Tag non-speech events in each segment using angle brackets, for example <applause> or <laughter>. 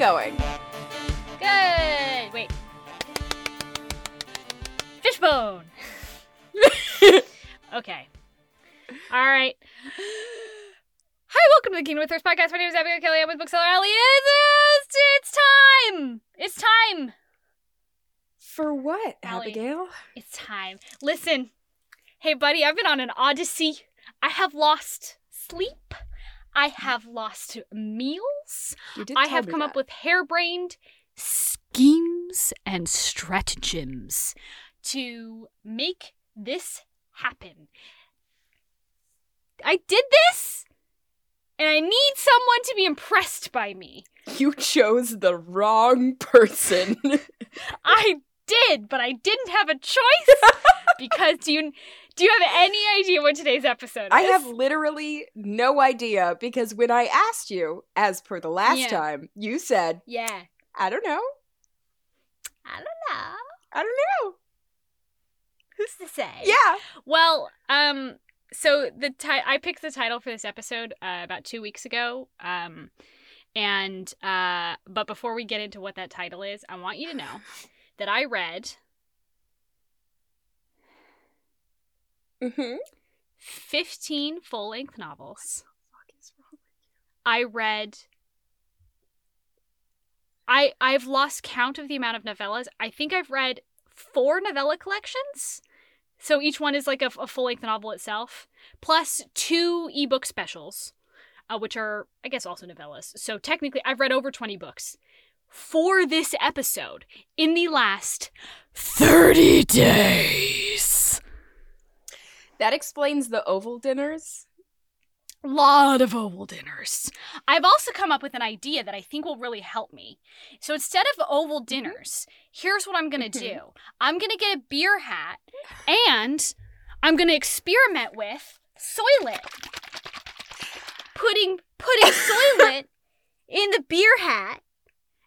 going. Good. Wait. Fishbone. <laughs> okay. All right. Hi, welcome to the Kingdom of Thirst podcast. My name is Abigail Kelly. I'm with bookseller Elliot. It's, it's time. It's time. For what, Allie. Abigail? It's time. Listen. Hey, buddy, I've been on an odyssey. I have lost sleep. I have lost meals. You did I tell have me come up that. with harebrained schemes and stratagems to make this happen. I did this, and I need someone to be impressed by me. You chose the wrong person. <laughs> I did, but I didn't have a choice <laughs> because do you do you have any idea what today's episode is? I have literally no idea because when I asked you, as per the last Yeah. time, you said, Yeah. I don't know. I don't know. I don't know. Who's to say? Yeah. Well, um, so the ti- I picked the title for this episode uh, about two weeks ago. Um, and uh, but before we get into what that title is, I want you to know <sighs> that I read Mm-hmm. fifteen full length novels. I read. I I've lost count of the amount of novellas. I think I've read four novella collections. So each one is like a, a full length novel itself, plus two ebook specials, uh, which are I guess also novellas. So technically, I've read over twenty books for this episode in the last thirty days. That explains the oval dinners. Lot of oval dinners. I've also come up with an idea that I think will really help me. So instead of oval dinners, here's what I'm going to Mhm. do I'm going to get a beer hat and I'm going to experiment with Soylent. Putting putting <laughs> Soylent in the beer hat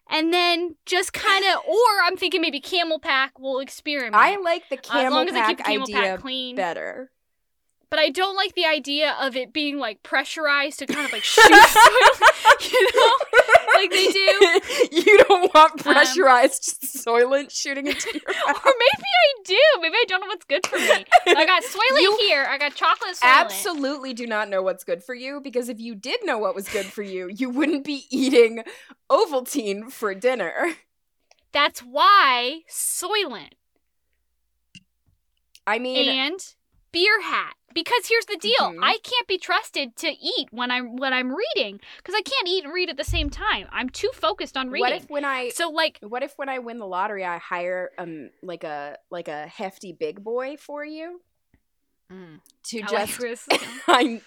and then just kind of or I'm thinking maybe CamelBak will experiment. I like the Uh, as camel long as I pack Camel idea Pack clean. better. But I don't like the idea of it being like pressurized to kind of like shoot <laughs> you know, like they do. <laughs> you don't want Um, pressurized Soylent shooting into your <laughs> Or maybe I do. Maybe I don't know what's good for me. I got Soylent You here. I got chocolate Soylent. Absolutely do not know what's good for you because if you did know what was good for you, you wouldn't be eating Ovaltine for dinner. That's why Soylent I mean, and beer hat. Because here's the deal: Mhm. I can't be trusted to eat when I'm when I'm reading because I can't eat and read at the same time. I'm too focused on reading. what if when I so like what if when I win the lottery I hire um like a like a hefty big boy for you to I just this. <laughs> I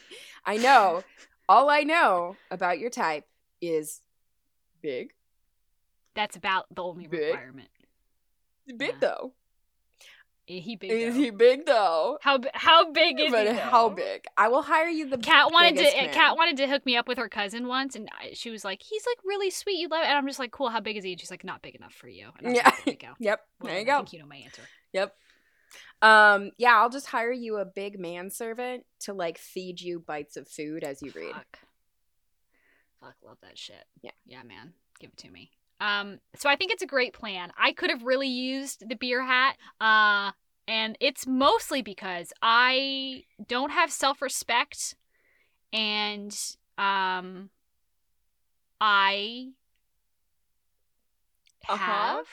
I know all I know about your type is big. That's about the only Big. requirement. Big Yeah. though. Is he big? Is though? he big though? How how big is but he? how though? big? I will hire you the cat wanted to. man. Kat wanted to hook me up with her cousin once, and I, she was like, "He's like really sweet. You love it." And I'm just like, "Cool. How big is he?" And she's like, "Not big enough for you." And I was Yeah. like, there you go. <laughs> Yep. Well, there you I go. think you know my answer. Yep. Um, yeah, I'll just hire you a big manservant to like feed you bites of food as you read. Fuck. Fuck, love that shit. Yeah. Yeah, man. Give it to me. Um, so I think it's a great plan. I could have really used the beer hat. Uh, and it's mostly because I don't have self-respect and um I Uh-huh. have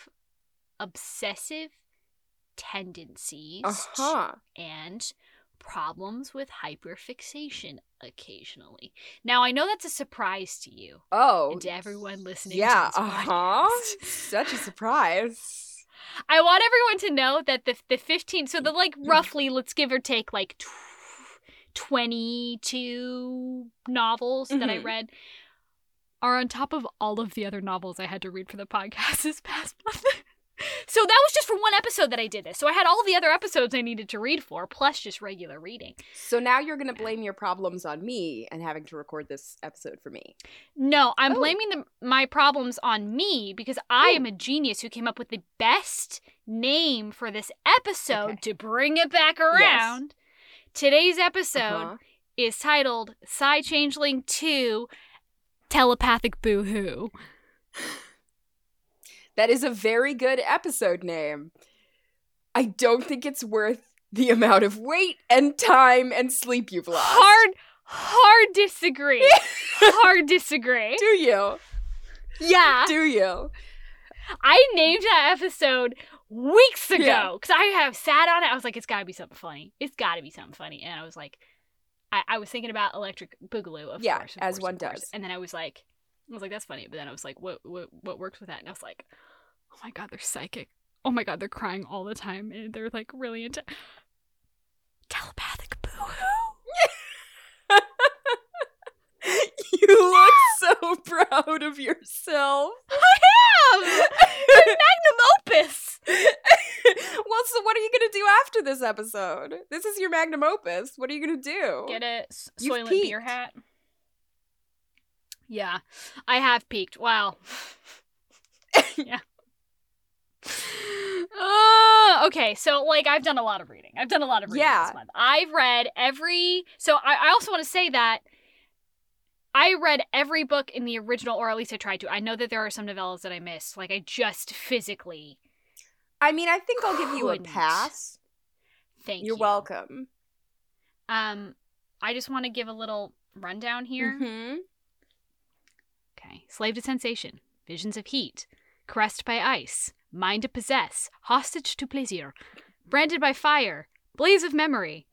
obsessive tendencies Uh-huh. and problems with hyperfixation occasionally. Now, I know that's a surprise to you Oh. and to everyone listening Yeah, to this uh-huh. <laughs> Such a surprise. I want everyone to know that the the 15 so the like roughly let's give or take like tw- 22 novels that I Mhm. read are on top of all of the other novels I had to read for the podcast <laughs> this past month. So that was just for one episode that I did this. So I had all the other episodes I needed to read for, plus just regular reading. So now you're going to blame your problems on me and having to record this episode for me. No, I'm Oh. blaming the, my problems on me because I Oh. am a genius who came up with the best name for this episode Okay. to bring it back around. Today's episode Uh-huh. is titled Psy Changeling 2 Telepathic Boo Hoo. <laughs> That is a very good episode name. I don't think it's worth the amount of wait and time and sleep you've lost. Hard, hard disagree. <laughs> hard disagree. Do you? Yeah. Do you? I named that episode weeks ago because I have sat on it. I was like, it's got to be something funny. It's got to be something funny. And I was like, I, I was thinking about Electric Boogaloo, of Yeah, course, of as course, one course. does. And then I was like, I was like, that's funny. But then I was like, what, what, what works with that? And I was like, oh my god, they're psychic. Oh my god, they're crying all the time, and they're like really into <laughs> telepathic boo-hoo. <laughs> You look <laughs> so proud of yourself. I am magnum opus. well, so what are you going to do after this episode? This is your magnum opus. What are you going to do? Get a You've Soylent beer hat. Yeah, I have peaked. Wow. <laughs> yeah. Uh, okay, so like I've done a lot of reading. I've done a lot of reading Yeah. this month. I've read every. So I, I also want to say that I read every book in the original, or at least I tried to. I know that there are some novellas that I missed. Like I just physically. I mean, I think I'll give you a pass. Thank you. You're you. welcome. Um, I just want to give a little rundown here. Mhm. Okay. Slave to sensation, visions of heat, caressed by ice, mind to possess, hostage to pleasure, branded by fire, blaze of memory,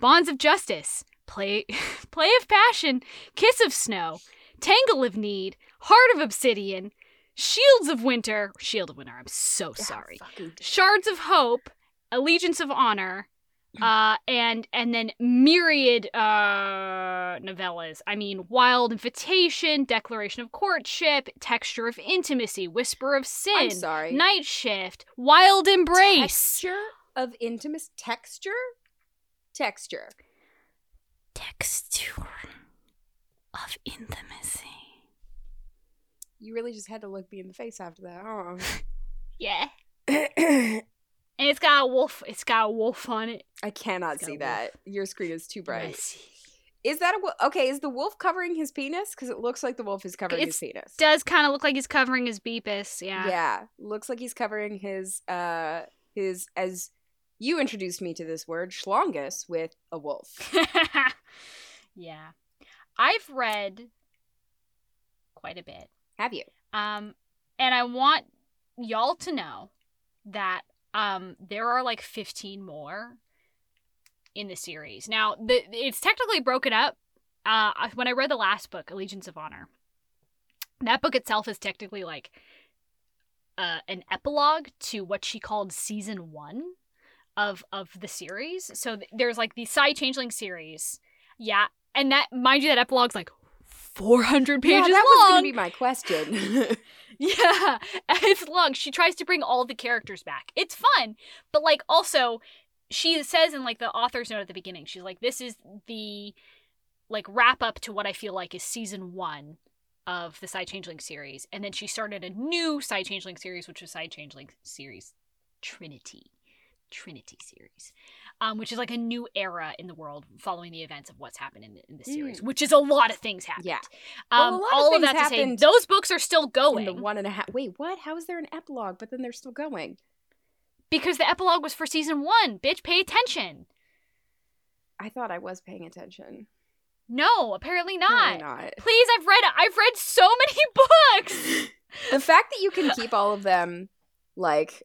bonds of justice, play, <laughs> play of passion, kiss of snow, tangle of need, heart of obsidian, shields of winter, shield of winter. I'm so sorry. Shards of hope, allegiance of honor, uh, and and then myriad uh novellas. I mean, wild invitation, declaration of courtship, texture of intimacy, whisper of sin, I'm sorry. night shift, wild embrace, Texture of intimacy. Texture? Texture. texture of intimacy. You really just had to look me in the face after that, huh? <laughs> Yeah, huh? <clears throat> and it's got a wolf. It's got a wolf on it. I cannot see that. Your screen is too bright. Is that a wolf? Okay, is the wolf covering his penis? Because it looks like the wolf is covering It's- his penis. Does kind of look like he's covering his beepus. Yeah. yeah, looks like he's covering his uh his as you introduced me to this word schlongus with a wolf. <laughs> yeah. I've read quite a bit. Have you? Um and I want y'all to know that um there are like 15 more in the series. Now, the it's technically broken up. Uh when I read the last book, Allegiance of Honor, that book itself is technically like uh, an epilogue to what she called season 1 of of the series. So th- there's like the Psy Changeling series. Yeah, and that mind you that epilogue's like 400 pages yeah, that was gonna be my question. <laughs> <laughs> Yeah, it's long. She tries to bring all the characters back. It's fun, but like also, she says in like the author's note at the beginning, she's like, "This is the like wrap up to what I feel like is season one of the Psy Changeling series," and then she started a new Psy Changeling series, which was Psy Changeling series Trinity, Trinity series, um, which is like a new era in the world following the events of what's happened in the, in the series, which is a lot of things happened. Yeah. Well, a Um, lot all of things that to say, those books are still in going the one and a half. Wait, what? How is there an epilogue? But then they're still going. because the epilogue was for season one. Bitch, pay attention. I thought I was paying attention. No, apparently not. Apparently not. Please, I've read I've read so many <laughs> books. the fact that you can keep all of them like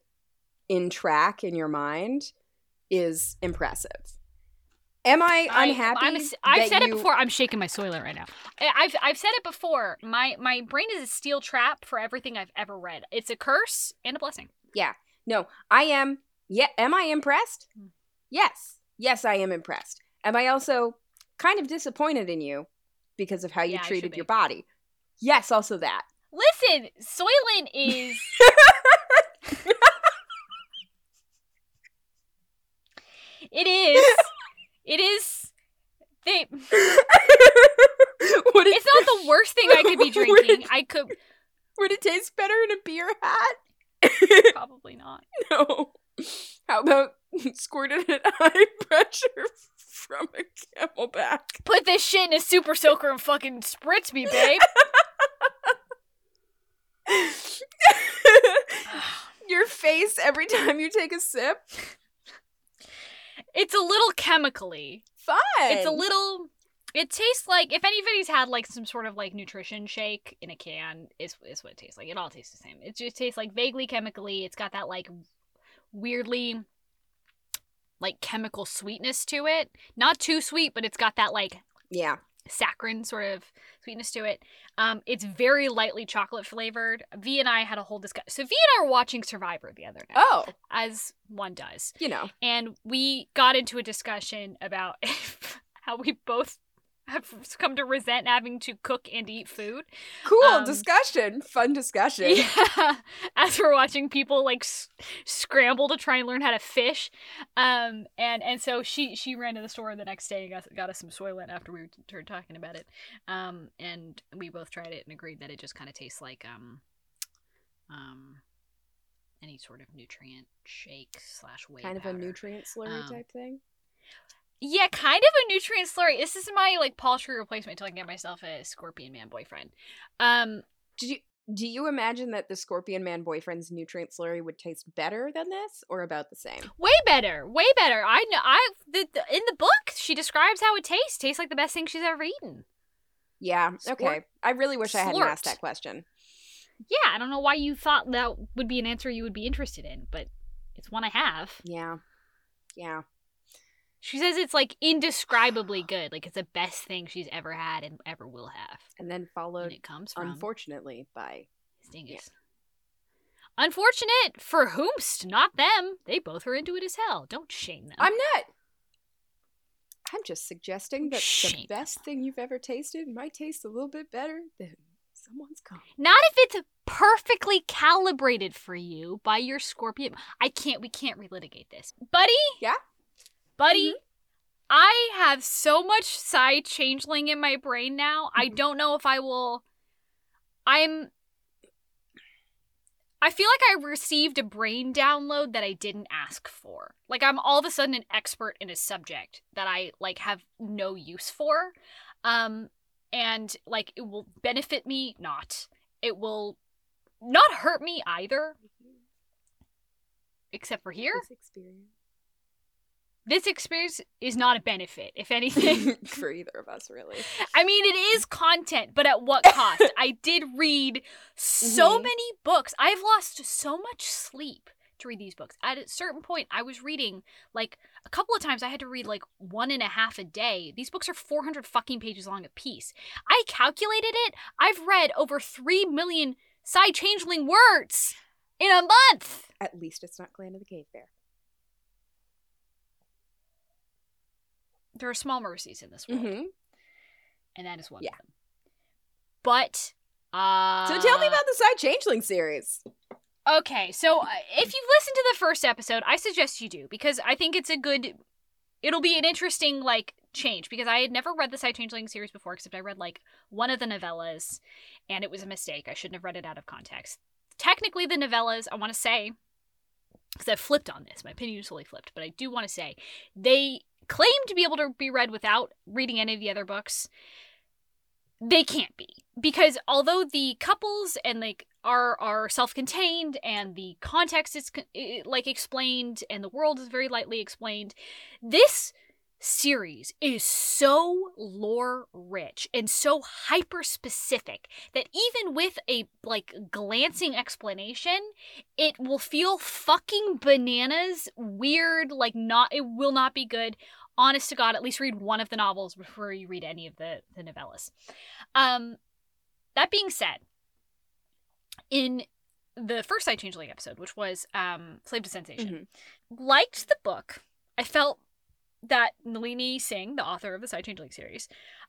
in track in your mind is impressive. Am I unhappy? I, am I've that said it before. I'm shaking my soiler right now. I've I've said it before. My my brain is a steel trap for everything I've ever read. It's a curse and a blessing. Yeah. No, I am. Yeah, am I impressed? Hmm. Yes, yes, I am impressed. Am I also kind of disappointed in you because of how you Yeah, treated your body? Yes, also that. Listen, Soylent is <laughs> It is. it is. They. <laughs> what It's not the <laughs> worst thing I could be drinking. it- I could Would it taste better in a beer hat? <laughs> probably not. no. How about squirted at high pressure from a CamelBak? Put this shit in a super soaker and fucking spritz me, babe. Your face every time you take a sip. <sighs> It's a little chemically. Fun. It's a little. It tastes like if anybody's had like some sort of like nutrition shake in a can, is is what it tastes like. It all tastes the same. It just tastes like vaguely chemically. It's got that like weirdly like chemical sweetness to it. Not too sweet, but it's got that like yeah. Saccharine sort of sweetness to it. Um, it's very lightly chocolate flavored. V and I had a whole discussion. So V and I were watching Survivor the other night, Oh, as one does, you know. and we got into a discussion about <laughs> how we both have come to resent having to cook and eat food. Cool Um, discussion. Fun discussion. <laughs> Yeah, as we're watching people like s- scramble to try and learn how to fish, um, and and so she she ran to the store the next day and got got us some soylent after we started talking about it, um, and we both tried it and agreed that it just kind of tastes like um, um, any sort of nutrient shake slash whey kind of a nutrient slurry Um, type thing. Yeah, kind of a nutrient slurry. This is my like paltry replacement until I can get myself a Scorpion Man boyfriend. Um, Did you do you imagine that the Scorpion Man boyfriend's nutrient slurry would taste better than this, or about the same? way better, way better. I know. I the, the, in the book she describes how it tastes. Tastes like the best thing she's ever eaten. Yeah. Okay. I really wish I hadn't asked that question. Yeah, I don't know why you thought that would be an answer you would be interested in, but it's one I have. Yeah. Yeah. She says it's like indescribably good. Like it's the best thing she's ever had and ever will have. And then And followed, it comes from unfortunately, by his dingus. Unfortunate for whomst, not them. They both are into it as hell. Don't shame them. I'm not. I'm just suggesting that the Shame. best thing you've ever tasted might taste a little bit better than someone's cum. Not if it's perfectly calibrated for you by your scorpion. I can't. We can't relitigate this, buddy. Yeah? Buddy. Mhm. I have so much Psy changeling in my brain now. I Mhm. don't know if I will. I'm. I feel like I received a brain download that I didn't ask for. Like I'm all of a sudden an expert in a subject that I like have no use for. Um and like it will benefit me not. It will not hurt me either except for here. This experience. This experience is not a benefit. If anything, <laughs> For either of us, really. I mean, it is content, but at what cost? <laughs> I did read so Mhm. many books. I've lost so much sleep to read these books. At a certain point, I was reading like a couple of times. I had to read like one and a half a day. These books are 400 fucking pages long a piece. I calculated it. I've read over 3 million Psy changeling words in a month. At least it's not Clan of the Cave Bear. There are small mercies in this world, Mm-hmm. and that is one Yeah. of them. But uh So tell me about the Psy Changeling series. Okay, so uh, if you've listened to the first episode, I suggest you do because I think it's a good. It'll be an interesting like change because I had never read the Psy Changeling series before, except I read like one of the novellas, and it was a mistake. I shouldn't have read it out of context. Technically, the novellas, I want to say, because I've flipped on this, my opinion is totally flipped, but I do want to say they claim to be able to be read without reading any of the other books. They can't be because although the couples and like are are self-contained and the context is like explained and the world is very lightly explained, this series is so lore rich and so hyper specific that even with a like glancing explanation it will feel fucking bananas weird like not it will not be good. Honest to god at least read one of the novels before you read any of the the novellas. Um that being said in the first Psy Changeling episode, which was um, Slave to Sensation, liked the book. I felt that Nalini Singh, the author of the Psy Changeling series,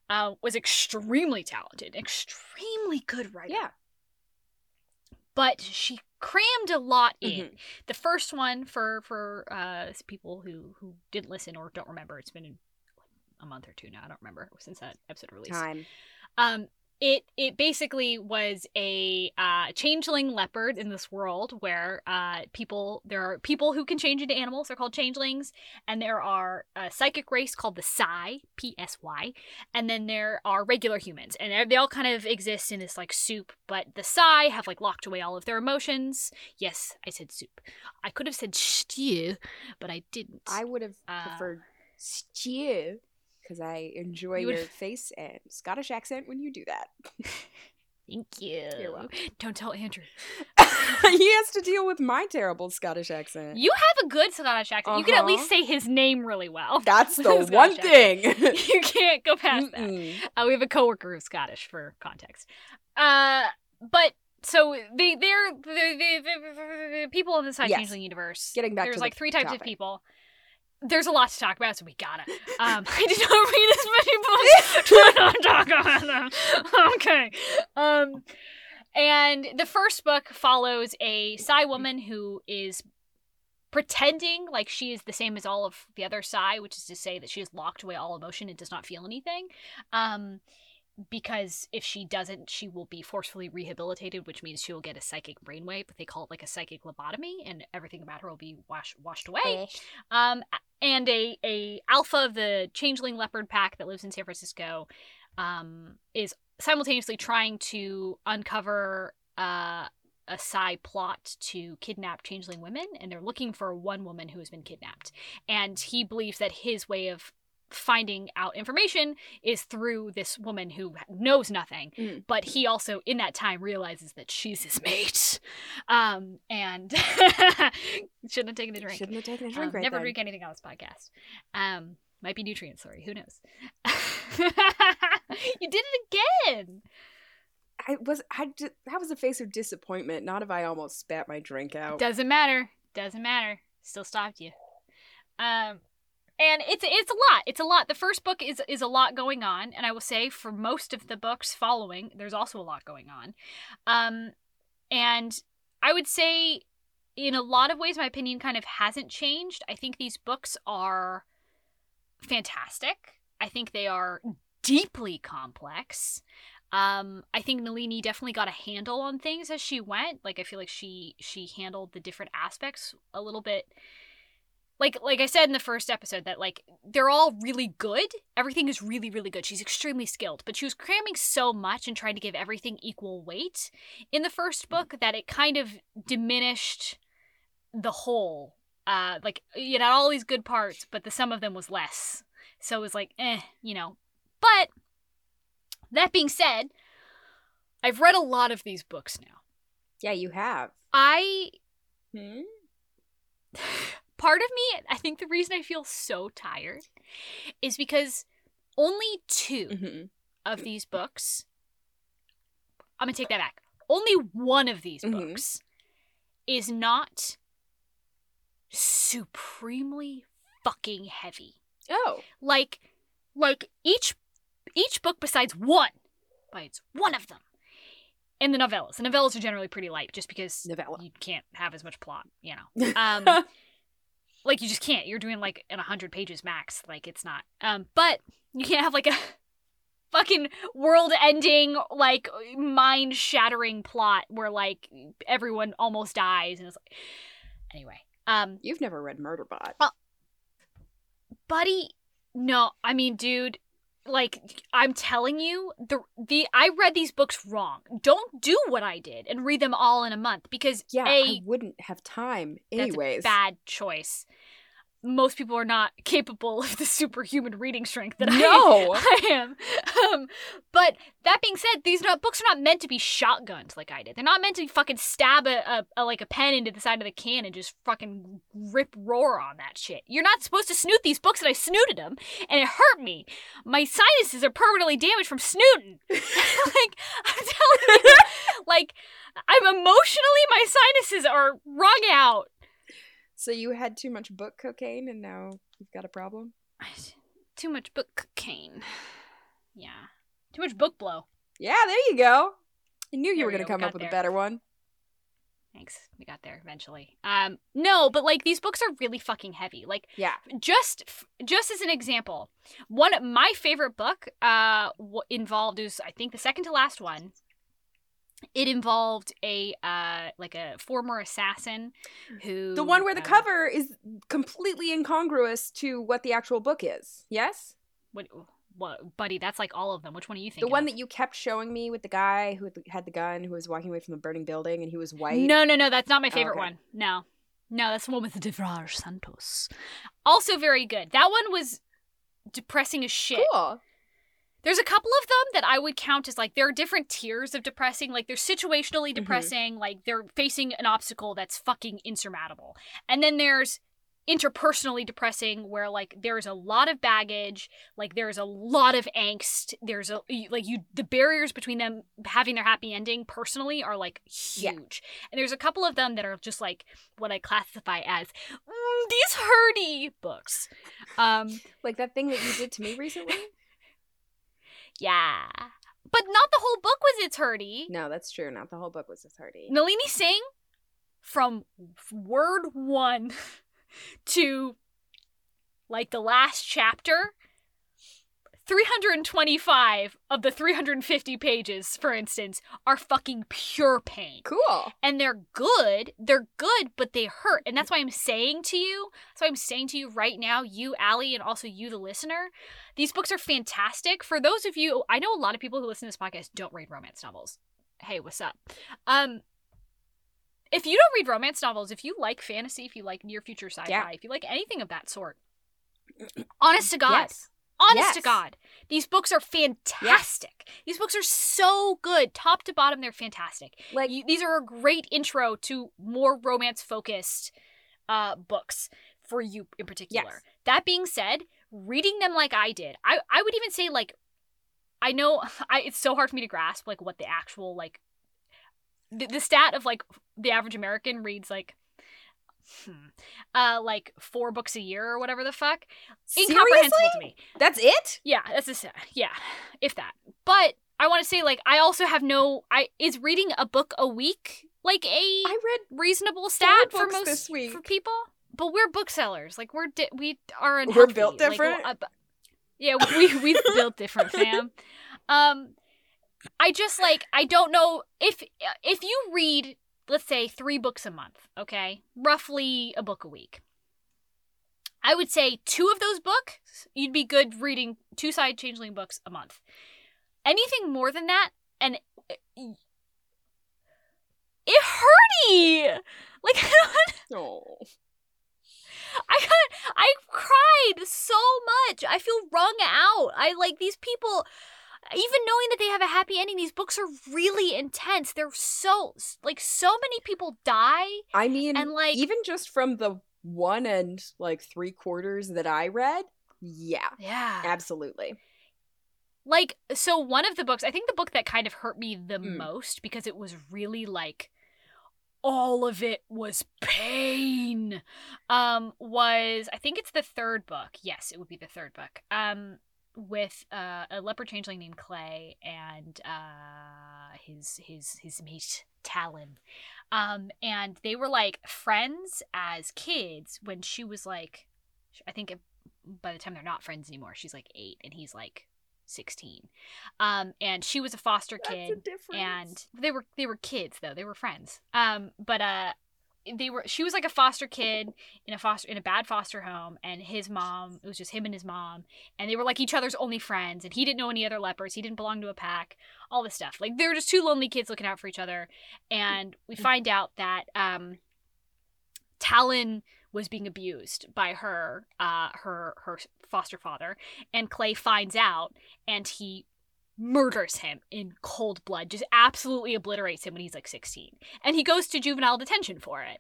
uh, was extremely talented, extremely good writer. Yeah. but she crammed a lot in. Mhm. The first one for for uh, people who who didn't listen or don't remember, it's been a month or two now. I don't remember since that episode released. Time. Um, it it basically was a uh, changeling leopard in this world where uh, people there are people who can change into animals. They're called changelings, and there are a psychic race called the Psy P S Y, and then there are regular humans, and they're- all kind of exist in this like soup. But the Psy have like locked away all of their emotions. Yes, I said soup. I could have said stew, but I didn't. I would have Uh, preferred stew because I enjoy You would- your face and Scottish accent when you do that. <laughs> Thank you. You're welcome. Don't tell Andrew. <laughs> he has to deal with my terrible Scottish accent. You have a good Scottish accent. You can at Uh-huh. least say his name really well. That's <laughs> the one thing. you can't go past that. Mm-mm. Uh, we have a coworker who's Scottish for context. Uh, but so they they're the, the, the, the people in the Psy Yes. Universe. Getting back to that. there's like three types of people. There's a lot to talk about, so we gotta. Um, <laughs> I did not read as many books to not talk about them. <laughs> Okay. Um, and the first book follows a Psy woman who is pretending like she is the same as all of the other Psy, which is to say that she has locked away all emotion and does not feel anything. Um, because if she doesn't, she will be forcefully rehabilitated, which means she will get a psychic brainwave. But they call it like a psychic lobotomy, and everything about her will be wash- washed away. Um, and a a alpha of the changeling leopard pack that lives in San Francisco, um, is simultaneously trying to uncover uh, a side plot to kidnap changeling women, and they're looking for one woman who has been kidnapped. And he believes that his way of finding out information is through this woman who knows nothing Mm. but he also in that time realizes that she's his mate um and <laughs> shouldn't have taken a drink Shouldn't have taken a um, drink right never then. drink anything on this podcast. Um, might be nutrients sorry. Who knows? <laughs> you did it again. I was I ju- that was a face of disappointment. Not if I almost spat my drink out. Doesn't matter. Doesn't matter. Still stopped you. Um, and it's it's a lot. It's a lot. The first book is is a lot going on, and I will say for most of the books following, there's also a lot going on. Um, and I would say, in a lot of ways, my opinion kind of hasn't changed. I think these books are fantastic. I think they are deeply complex. Um, I think Nalini definitely got a handle on things as she went. Like I feel like she she handled the different aspects a little bit like like I said in the first episode that like they're all really good. Everything is really really good. She's extremely skilled, but she was cramming so much and trying to give everything equal weight in the first book that it kind of diminished the whole. Uh like you know all these good parts, but the sum of them was less. So it was like, eh, you know. But that being said, I've read a lot of these books now. Yeah, you have. I Hmm? <laughs> part of me, I think the reason I feel so tired is because only 2 Mhm. of these books. I'm gonna take that back. Only one of these Mhm. books is not supremely fucking heavy. Oh. Like, like each each book besides one, besides one of them, and the novellas. The novellas are generally pretty light, just because Novella. you can't have as much plot, you know. <laughs> Um, like you just can't. You're doing like in hundred pages max. Like it's not. Um, but you can't have like a <laughs> fucking world-ending, like mind-shattering plot where like everyone almost dies, and it's like anyway. Um, You've never read Murderbot. buddy, no, I mean, dude. Like I'm telling you, the the I read these books wrong. Don't do what I did and read them all in a month because Yeah, a I wouldn't have time That's anyways. a bad choice. Most people are not capable of the superhuman reading strength that No. I, <laughs> I am. Um, but that being said, these not, books are not meant to be shotgunned like I did. They're not meant to fucking stab a, a, a like a pen into the side of the can and just fucking rip roar on that shit. You're not supposed to snoot these books, and I snooted them, and it hurt me. My sinuses are permanently damaged from snooting. <laughs> like I'm telling you, like I'm emotionally, my sinuses are wrung out. So you had too much book cocaine and now you've got a problem? Too much book cocaine. Yeah. Too much book blow. Yeah, there you go. I knew you There were going to come up with there. a better one. Thanks. We got there eventually. Um, no, but like these books are really fucking heavy. Like, Yeah. just f- just as an example, one of my favorite book uh w- involved is I think the second to last one. It involved a uh like a former assassin who The one where the uh, cover is completely incongruous to what the actual book is. Yes? What, what, buddy? That's like all of them. Which one are you thinking? The one of? that you kept showing me with the guy who had the- gun, who was walking away from the burning building, and he was white. No, no, no. That's not my Oh, favorite okay. one. No, no, that's the one with the Devraj Santos. Also very good. That one was depressing as shit. Cool. There's a couple of them that I would count as like there are different tiers of depressing. Like they're situationally Mm-hmm. depressing, like they're facing an obstacle that's fucking insurmountable. And then there's interpersonally depressing where like there's a lot of baggage, like there's a lot of angst, there's a like you the barriers between them having their happy ending personally are like huge. Yeah. And there's a couple of them that are just like what I classify as mm, these hurdy books. Um Like that thing that you did to me recently? Yeah. But not the whole book was its hurdy. no, that's true. Not the whole book was this hardy. Nalini Singh, from word one <laughs> to like the last chapter, 325 of the 350 pages, for instance, are fucking pure pain. Cool. And they're good. They're good, but they hurt. And that's why I'm saying to you, that's why I'm saying to you right now, you, Allie, and also you, the listener, these books are fantastic. For those of you, I know a lot of people who listen to this podcast don't read romance novels. Hey, what's up? Um, if you don't read romance novels, if you like fantasy, if you like near future sci-fi, Yeah. if you like anything of that sort, honest to God, Yes. Honest to God, these books are fantastic. These books are so good, top to bottom. They're fantastic. Like You- these are a great intro to more romance focused uh, books for you in particular. Yes. That being said, reading them like I did, I, I would even say like I know <laughs> I it's so hard for me to grasp like what the actual like the, the stat of like the average American reads like hmm, uh like four books a year or whatever the fuck. Incomprehensible seriously? to me. That's it? Yeah, that's a yeah, if that. But I want to say like I also have no I is reading a book a week like a I read reasonable stat for most this week. for people. But we're booksellers. Like we're di- we are We're unhealthy. built Like, different? uh, yeah, we we built different, fam. <laughs> Um, I just like I don't know if if you read let's say three books a month, okay, roughly a book a week. I would say two of those books you'd be good reading two Psy changeling books a month. Anything more than that, and it, it hurty. Like <laughs> I don't Oh. I got I cried so much. I feel wrung out. I like these people even knowing that they have a happy ending, these books are really intense. They're so like so many people die. I mean, And, like- even just from the one and like three quarters that I read, yeah, Yeah. absolutely. Like so one of the books, I think the book that kind of hurt me the Mm. most because it was really like all of it was pain. Um was I think it's the third book. Yes, it would be the third book. Um with uh, a leopard changeling named Clay and uh his his his mate Talon. Um and they were like friends as kids when she was like I think by the time they're not friends anymore, she's like 8 and he's like 16. Um and she was a foster kid and they were they were kids though they were friends um but uh they were she was like a foster kid in a foster in a bad foster home and his mom it was just him and his mom and they were like each other's only friends and he didn't know any other leopards he didn't belong to a pack all this stuff. Like they were just two lonely kids looking out for each other and we find out that um talon was being abused by her uh her her foster father and clay finds out and he murders him in cold blood, just absolutely obliterates him when he's like 16. And he goes to juvenile detention for it.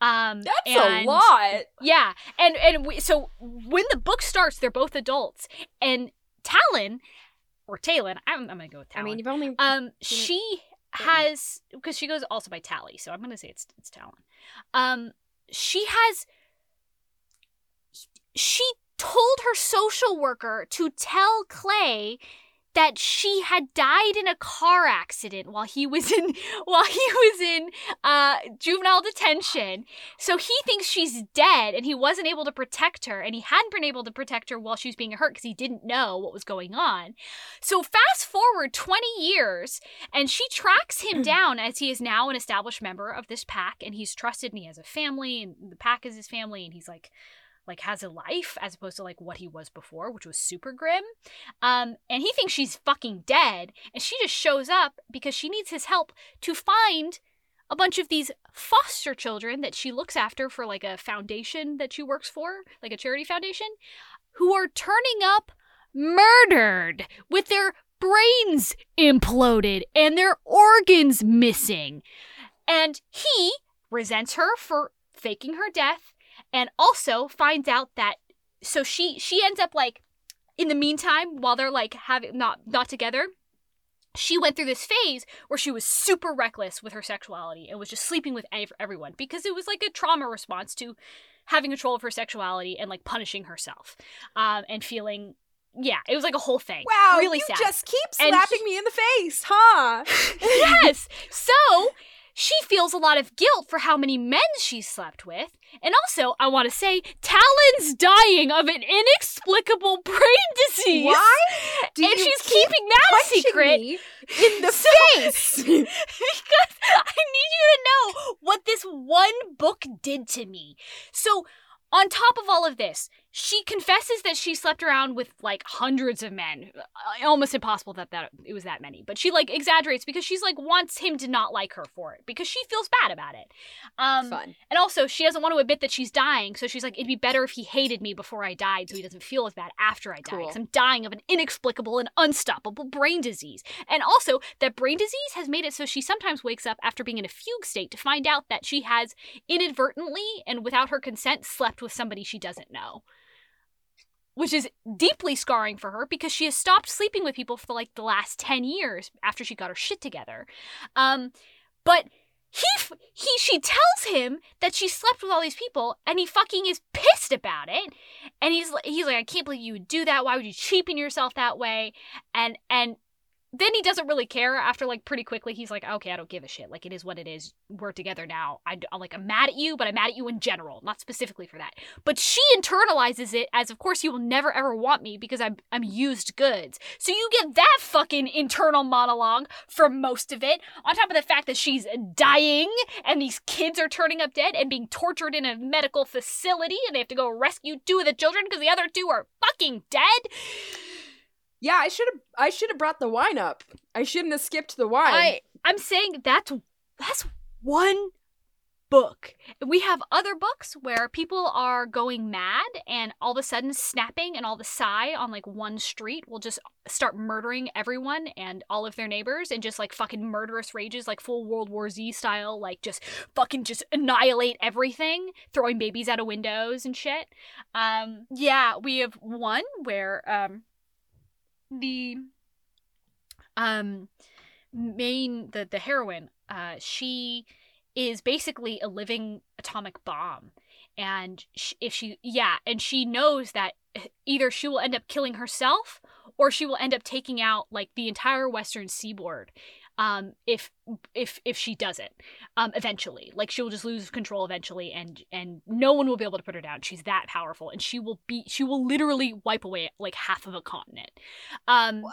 Um That's and- a lot. Yeah. And and we, so when the book starts, they're both adults. And Talon or Talon, I'm, I'm going to go with Talon. I mean, you've only Um, she has because she goes also by Tally, so I'm gonna say it's it's Talon. Um, she has. She told her social worker to tell Clay that she had died in a car accident while he was in <laughs> while he was in uh, juvenile detention. So he thinks she's dead and he wasn't able to protect her and he hadn't been able to protect her while she was being hurt because he didn't know what was going on. So fast forward 20 years and she tracks him <clears throat> down as he is now an established member of this pack and he's trusted and he has a family and the pack is his family and he's like like has a life as opposed to like what he was before, which was super grim. Um, and he thinks she's fucking dead, and she just shows up because she needs his help to find a bunch of these foster children that she looks after for like a foundation that she works for, like a charity foundation, who are turning up murdered with their brains imploded and their organs missing. And he resents her for faking her death and also finds out that so she she ends up like in the meantime while they're like having not not together she went through this phase where she was super reckless with her sexuality and was just sleeping with everyone because it was like a trauma response to having control of her sexuality and like punishing herself um, and feeling yeah it was like a whole thing. Wow really you sad. just keep slapping me in the face huh? <laughs> Yes! So she feels a lot of guilt for how many men she's slept with. And also, I want to say, Talon's dying of an inexplicable <laughs> brain disease. Why? Do and she's keeping that secret in the <laughs> face. <laughs> because I need you to know what this one book did to me. So, on top of all of this, she confesses that she slept around with like hundreds of men. Uh, almost impossible that that it was that many, but she like exaggerates because she's like wants him to not like her for it because she feels bad about it. Um, Fun. And also, she doesn't want to admit that she's dying, so she's like, it'd be better if he hated me before I died, so he doesn't feel as bad after I die. Cool. Because I'm dying of an inexplicable and unstoppable brain disease, and also that brain disease has made it so she sometimes wakes up after being in a fugue state to find out that she has inadvertently and without her consent slept with somebody she doesn't know which is deeply scarring for her because she has stopped sleeping with people for like the last 10 years after she got her shit together. Um, but he he she tells him that she slept with all these people and he fucking is pissed about it. And he's he's like I can't believe you would do that. Why would you cheapen yourself that way? And and then he doesn't really care after like pretty quickly. He's like okay i don't give a shit. Like it is what it is. We're together now. I, am like i'm mad at you but i'm mad at you in general not specifically for that. But she internalizes it as of course you will never ever want me because i'm i'm used goods. So you get that fucking internal monologue for most of it on top of the fact that she's dying and these kids are turning up dead and being tortured in a medical facility and they have to go rescue two of the children because the other two are fucking dead yeah, I should have. I should have brought the wine up. I shouldn't have skipped the wine. I I'm saying that's that's one book. We have other books where people are going mad and all of a sudden snapping and all the Psy on like one street will just start murdering everyone and all of their neighbors and just like fucking murderous rages like full World War Z style like just fucking just annihilate everything, throwing babies out of windows and shit. Um yeah, we have one where um the um main the the heroine uh she is basically a living atomic bomb. And she, if she yeah and she knows that either she will end up killing herself or she will end up taking out like the entire western seaboard um, if if if she does it um, eventually. Like she will just lose control eventually and and no one will be able to put her down. She's that powerful and she will be she will literally wipe away like half of a continent. Um,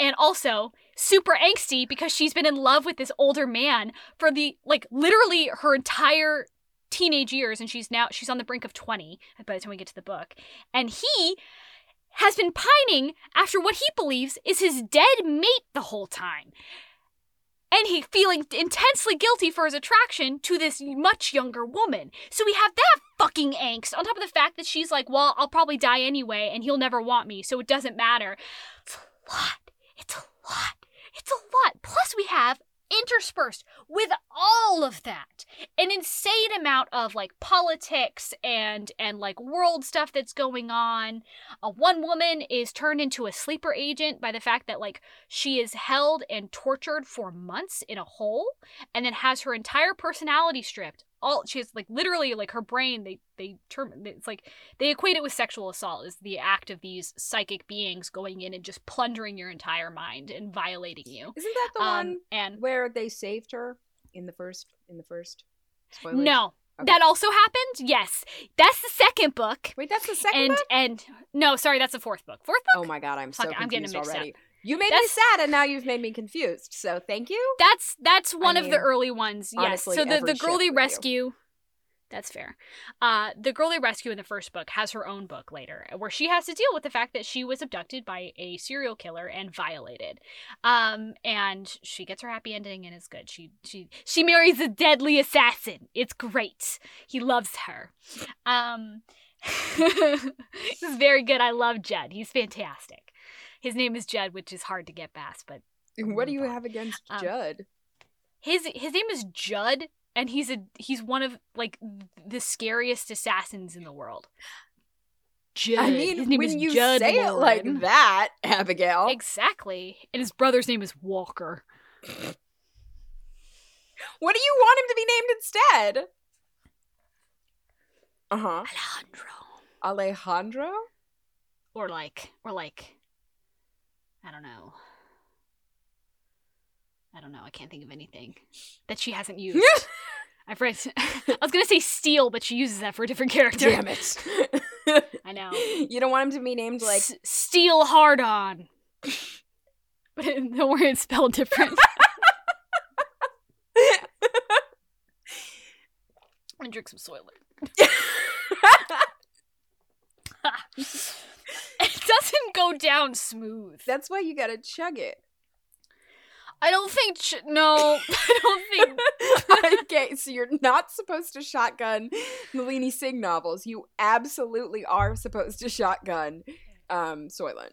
and also super angsty because she's been in love with this older man for the like literally her entire teenage years and she's now she's on the brink of 20 by the time we get to the book. And he has been pining after what he believes is his dead mate the whole time and he feeling intensely guilty for his attraction to this much younger woman. So we have that fucking angst on top of the fact that she's like, well, I'll probably die anyway and he'll never want me, so it doesn't matter. It's a lot. It's a lot. It's a lot. Plus, we have interspersed with all of that an insane amount of like politics and and like world stuff that's going on. Uh, one woman is turned into a sleeper agent by the fact that like she is held and tortured for months in a hole and then has her entire personality stripped. All she has like literally like her brain they they term it's like they equate it with sexual assault is the act of these psychic beings going in and just plundering your entire mind and violating you. Isn't that the um, one and where they saved her in the first in the first spoilers? no Okay. that also happened yes that's the second book Wait, that's the second and book? and no sorry that's the fourth book fourth book Oh my god, I'm so Fuck, I'm getting mixed up. You made That's- me sad and now you've made me confused. So thank you. That's that's one of the early ones. Yes. honestly, So the the girl ship they with you. That's fair. Uh, the girl they rescue in the first book has her own book later, where she has to deal with the fact that she was abducted by a serial killer and violated. Um, and she gets her happy ending and it's good. She she she marries a deadly assassin. It's great. He loves her. Um, <laughs> this is very good. I love Judd. He's fantastic. His name is Judd, which is hard to get past, but What do you have against Um, Judd? his his name is Judd, and he's a he's one of like the scariest assassins in the world. Judd. I mean, when you Judd say it like that, Abigail, exactly, and his brother's name is Walker. <laughs> what do you want him to be named instead? Uh huh. Alejandro, Alejandro. or like, or like, I don't know. I don't know. I can't think of anything that she hasn't used. <laughs> I've read. <laughs> I was gonna say Steel, but she uses that for a different character. Damn it. <laughs> I know. you don't want him to be named like S- Steel Hard On. but it, don't worry, it's spelled different. I'm gonna drink some Soylent. it doesn't go down smooth. That's why you gotta chug it. I don't think. Ch- no, <laughs> I don't think. <laughs> okay, so you're not supposed to shotgun Nalini Singh novels. You absolutely are supposed to shotgun um, Soylent.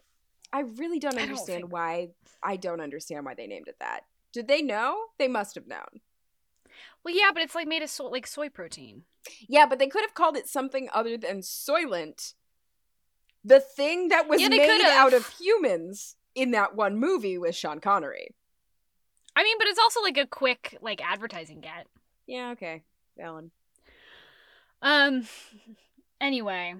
I really don't I don't understand why. I don't understand why they named it that. Did they know? They must have known. Well, yeah, but it's like made of soy, like soy protein. Yeah, but they could have called it something other than Soylent. The thing that was Yeah, made could've. out of humans in that one movie with Sean Connery. I mean, but it's also like a quick like advertising get. Yeah, okay. Ellen. Um. Anyway,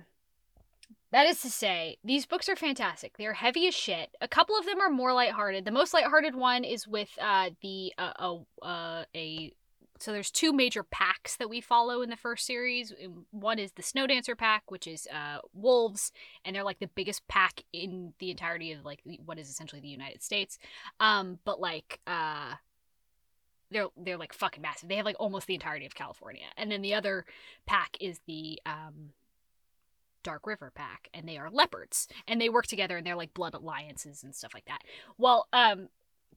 that is to say, these books are fantastic. They're heavy as shit. A couple of them are more lighthearted. The most lighthearted one is with uh the uh, uh, uh a. So there's two major packs that we follow in the first series. Um, One is the Snow Dancer pack, which is uh wolves, and they're like the biggest pack in the entirety of like what is essentially the United States. Um, but like uh they're they're like fucking massive. They have like almost the entirety of California. And then the other pack is the um Dark River pack and they are leopards and they work together and they're like blood alliances and stuff like that. Well, um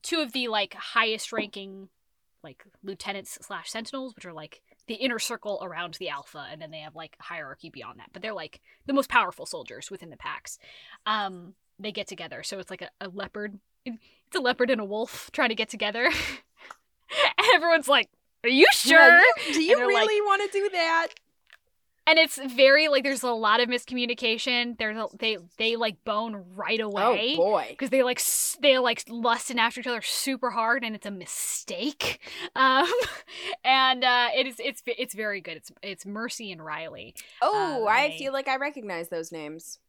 two of the like highest ranking like lieutenants slash sentinels, which are like the inner circle around the alpha, and then they have like hierarchy beyond that. But they're like the most powerful soldiers within the packs. Um, they get together, so it's like a, a leopard. It's a leopard and a wolf trying to get together, and <laughs> everyone's like, "Are you sure?" Like, do you they're like- really want to do that? And it's very like there's a lot of miscommunication. There's a, they they like bone right away Oh boy. because they like they like lusting after each other super hard and it's a mistake <laughs> um and uh it is it's it's very good it's it's mercy and riley Oh, Um, I they- feel like I recognize those names.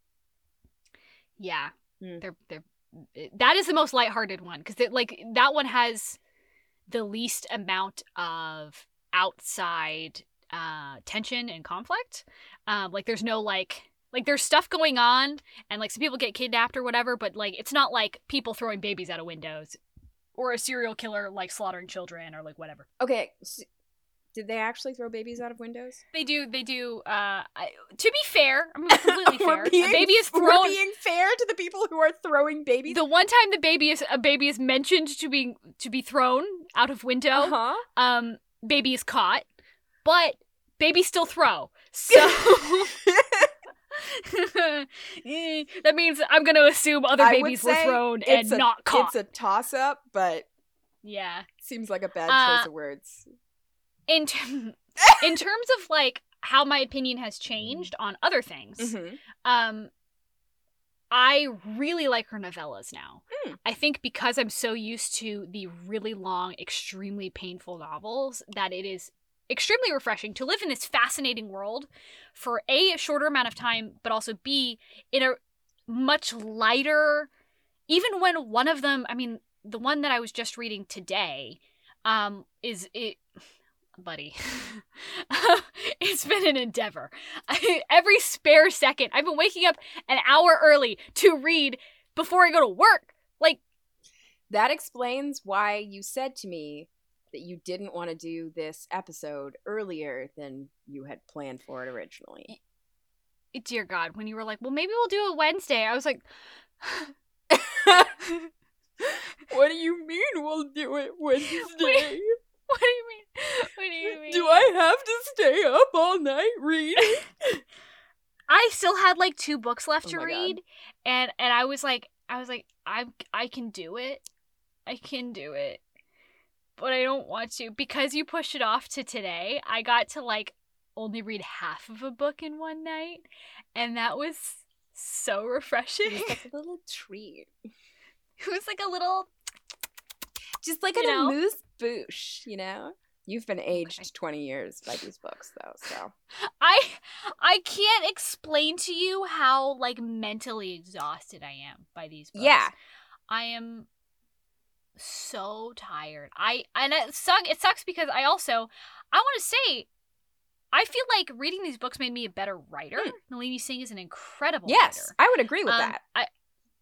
yeah Hmm. they're they're that is the most lighthearted one because like that one has the least amount of outside uh tension and conflict um like there's no like like there's stuff going on and like some people get kidnapped or whatever but like it's not like people throwing babies out of windows or a serial killer like slaughtering children or like whatever Okay, s did they actually throw babies out of windows? they do they do uh I, to be fair i'm <laughs> completely fair being, a baby is <laughs> we're being fair to the people who are throwing babies. the one time the baby is a baby is mentioned to be to be thrown out of window uh-huh. um baby is caught but babies still throw so <laughs> <laughs> that means i'm gonna assume other I babies were thrown and a- not caught It's a toss up, but yeah seems like a bad Uh, choice of words. in ter- <laughs> in terms of like how my opinion has changed on other things Mhm. um I really like her novellas now. Hmm. I think because I'm so used to the really long, extremely painful novels that it is extremely refreshing to live in this fascinating world for a shorter amount of time, but also b in a much lighter. Even when one of them, I mean, the one that I was just reading today, um, is it <sighs> buddy. <laughs> it's been an endeavor. I, <laughs> every spare second, I've been waking up an hour early to read before I go to work. Like, that explains why you said to me that you didn't want to do this episode earlier than you had planned for it originally. Dear God, when you were like, well, maybe we'll do it Wednesday, I was like, <laughs> what do you mean we'll do it <laughs> Wednesday? What do you mean? What do you mean? Do I have to stay up all night reading? <laughs> I still had like two books left Oh to my God. read, and and I was like, I was like, I I can do it, I can do it, but I don't want to because you pushed it off to today. I got to like only read half of a book in one night, and that was so refreshing. It's like a <laughs> little treat. it was like a little Just like You an know? amuse bouche, you know? You've been aged 20 years by these books, though, so. I I can't explain to you how like mentally exhausted I am by these books. Yeah. I am so tired. I and it suck it sucks because I also I want to say I feel like reading these books made me a better writer. Nalini Singh is an incredible Yes, writer. I would agree with Um, that. I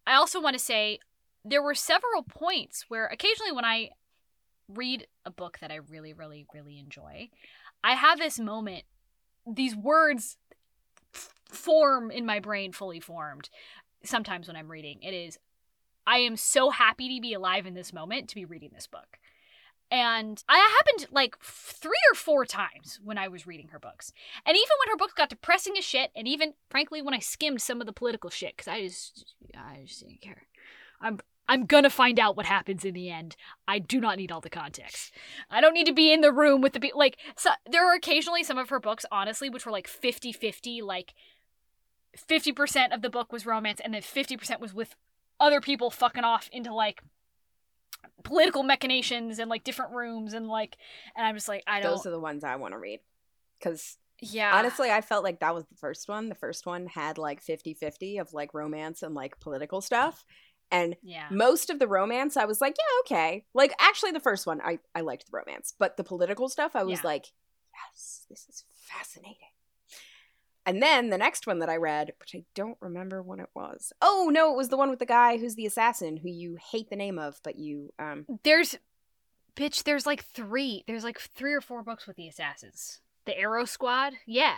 I also want to say there were several points where occasionally when I read a book that I really really really enjoy, I have this moment these words f- form in my brain fully formed sometimes when I'm reading. It is I am so happy to be alive in this moment to be reading this book. And I happened like three or four times when I was reading her books. And even when her books got depressing as shit, and even frankly when I skimmed some of the political shit, because I just I just didn't care. I'm I'm gonna find out what happens in the end. I do not need all the context. I don't need to be in the room with the people. Like so, there are occasionally some of her books, honestly, which were like 50-50, like 50% of the book was romance, and then 50% was with other people fucking off into like political machinations and like different rooms and like and I'm just like I don't Those are the ones I want to read. Because yeah honestly, I felt like that was the first one. The first one had like 50 50 of like romance and like political stuff. And yeah most of the romance, I was like, yeah, okay. Like, actually, the first one, I, I liked the romance. But the political stuff, I was Yeah. like, yes, this is fascinating. And then the next one that I read, which I don't remember when it was. Oh, no, it was the one with the guy who's the assassin who you hate the name of, but you, um, there's bitch there's like 3 there's like 3 or 4 books with the assassins. The Arrow Squad? Yeah.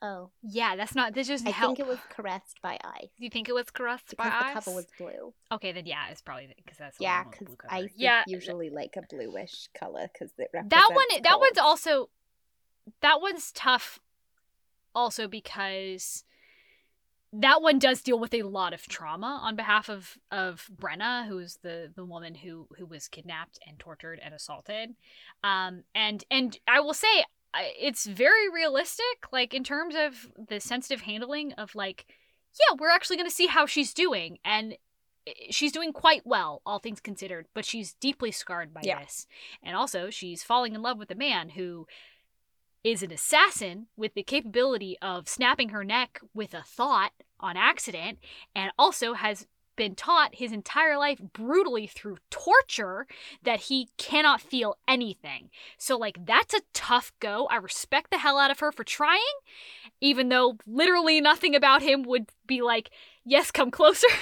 Oh, yeah that's not this doesn't I help think it was caressed by ice Do you think it was caressed because by the ice? cover was blue. Okay, then yeah, it's probably because that's yeah, one with the because blue ice yeah, is usually like a bluish color because it that represents one that one's also that one's tough also because that one does deal with a lot of trauma on behalf of of Brenna who's the the woman who who was kidnapped and tortured and assaulted. Um and and I will say it's very realistic like in terms of the sensitive handling of like yeah we're actually going to see how she's doing. And she's doing quite well all things considered but she's deeply scarred by Yeah. this. And also she's falling in love with a man who is an assassin with the capability of snapping her neck with a thought on accident and also has been taught his entire life brutally through torture that he cannot feel anything. So like that's a tough go. I respect the hell out of her for trying even though literally nothing about him would be like, "Yes, come closer." <laughs>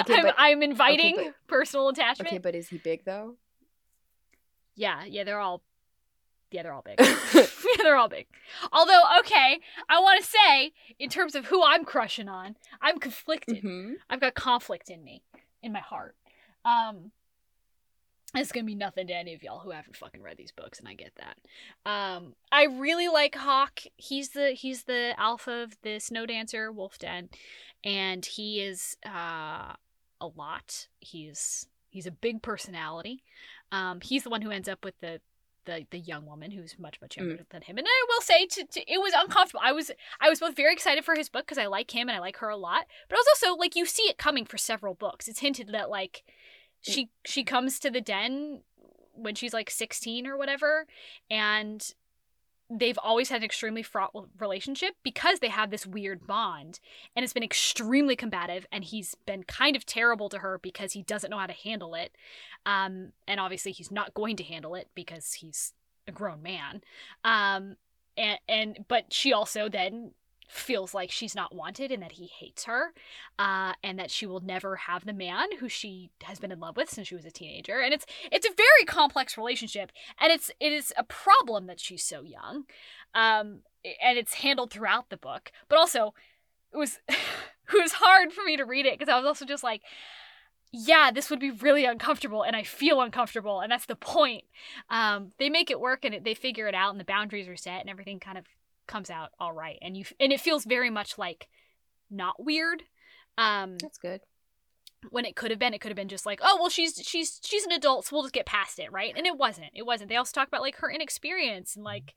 Okay, I'm, but- I'm inviting but- personal attachment. Okay, but is he big though? Yeah, yeah, they're all yeah, they're all big. <laughs> <laughs> yeah, they're all big. Although, okay, I want to say, in terms of who I'm crushing on, I'm conflicted. hmm I've got conflict in me, in my heart. Um, it's gonna be nothing to any of y'all who haven't fucking read these books, and I get that. Um, I really like Hawk. He's the he's the alpha of the Snow Dancer Wolf Den, and he is uh a lot. He's he's a big personality. Um, he's the one who ends up with the the, the young woman who's much much younger mm. than him. And i will say to, to it was uncomfortable. I was i was both very excited for his book because i like him and i like her a lot but I was also like you see it coming for several books. It's hinted that like mm. she she comes to the den when she's like 16 or whatever and they've always had an extremely fraught relationship because they have this weird bond and it's been extremely combative and he's been kind of terrible to her because he doesn't know how to handle it um, and obviously he's not going to handle it because he's a grown man um, and, and but she also then feels like she's not wanted and that he hates her uh, and that she will never have the man who she has been in love with since she was a teenager and it's it's a very complex relationship and it's it is a problem that she's so young um, and it's handled throughout the book but also it was <laughs> it was hard for me to read it because i was also just like yeah, this would be really uncomfortable, and I feel uncomfortable, and that's the point. Um, they make it work, and it, they figure it out, and the boundaries are set, and everything kind of comes out all right. And you and it feels very much like not weird. Um That's good. when it could have been it could have been just like oh well she's she's she's an adult so we'll just get past it right? And it wasn't. It wasn't. They also talk about like her inexperience and like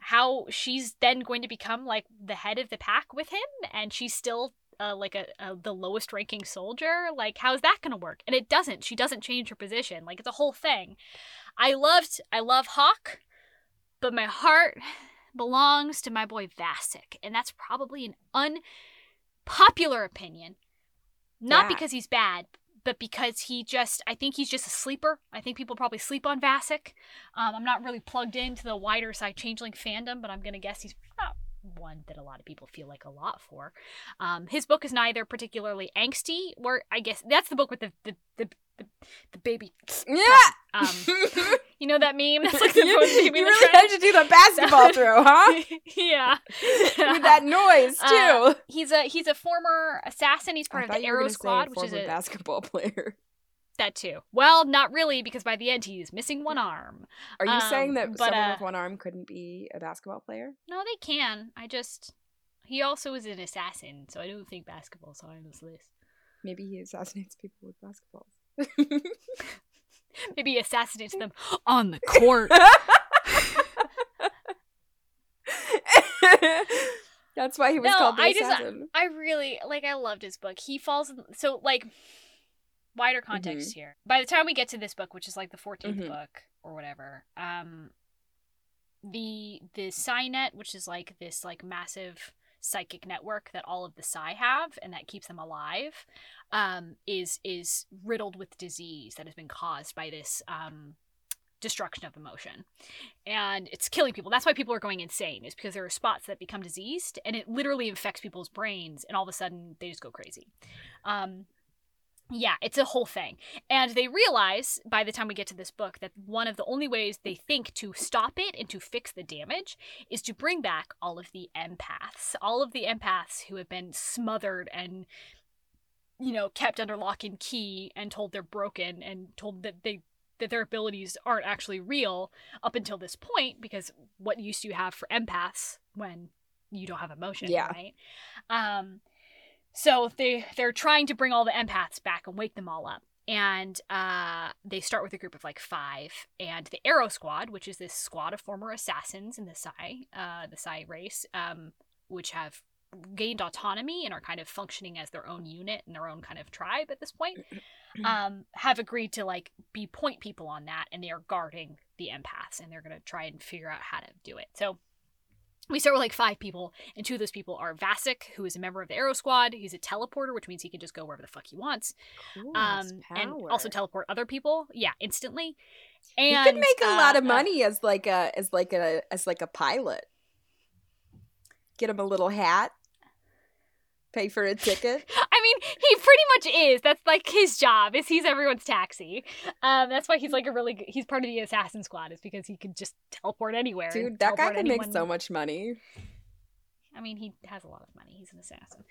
how she's then going to become like the head of the pack with him and she's still uh, like a, a the lowest ranking soldier. Like how's that gonna work? And it doesn't. She doesn't change her position. Like it's a whole thing. I loved i love hawk but my heart belongs to my boy Vasic, and that's probably an unpopular opinion. Not Yeah. because he's bad, but because he just I think he's just a sleeper. I think people probably sleep on Vasic. Um, I'm not really plugged into the wider Psy changeling fandom, but I'm gonna guess he's not one that a lot of people feel like a lot for. Um, his book is neither particularly angsty, or I guess that's the book with the the the, the, the baby. Yeah. Um, you know that meme? <laughs> That's like the you, baby you really had to do the basketball <laughs> throw, huh? yeah. <laughs> With that noise too. Uh, he's a he's a former assassin. He's part I of the Arrow Squad, which is a basketball player. That too. Well, not really, because by the end he's missing one arm. Are you saying Um, that but, someone uh, with one arm couldn't be a basketball player? No, they can. I just he also is an assassin, so I don't think basketball's on this list. Maybe he assassinates people with basketballs. Maybe he assassinates them <laughs> on the court. That's why he was No, called the I just- assassin. I really like. I loved his book. He falls in, so like wider context here. By the time we get to this book, which is like the 14th Mhm. book or whatever, um, the the Psynet, which is like this like massive psychic network that all of the Psy have and that keeps them alive, um, is is riddled with disease that has been caused by this um destruction of emotion and it's killing people that's why people are going insane is because there are spots that become diseased and it literally infects people's brains and all of a sudden they just go crazy um yeah it's a whole thing and they realize by the time we get to this book that one of the only ways they think to stop it and to fix the damage is to bring back all of the empaths all of the empaths who have been smothered and you know kept under lock and key and told they're broken and told that they that their abilities aren't actually real up until this point because what use do you have for empaths when you don't have emotion Yeah. right um so they they're trying to bring all the empaths back and wake them all up. And uh, they start with a group of like five. And the arrow squad which is this squad of former assassins in the Psy uh, the Psy race um, which have gained autonomy and are kind of functioning as their own unit and their own kind of tribe at this point <clears throat> um, have agreed to like be point people on that. And they are guarding the empaths and they're going to try and figure out how to do it. So we start with like five people, and two of those people are Vasic, who is a member of the Arrow Squad. He's a teleporter, which means he can just go wherever the fuck he wants. Cool, Um, and also teleport other people, yeah, instantly. You And could make a lot uh, of uh, money as like a as like a as like a pilot. Get him a little hat. Pay for a ticket. <laughs> I mean, he pretty much is. That's like his job. Is he's everyone's taxi. Um, that's why he's like a really good, he's part of the assassin squad. Is because he can just teleport anywhere. Dude, that guy can make so much money. I mean, he has a lot of money. He's an assassin,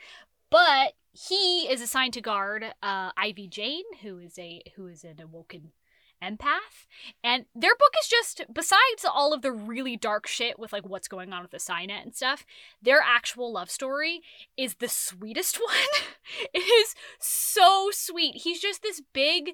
but he is assigned to guard uh, Ivy Jane, who is a who is an awoken empath. And their book is just besides all of the really dark shit with like what's going on with the PsyNet and stuff. Their actual love story is the sweetest <laughs> one. it is so sweet. He's just this big,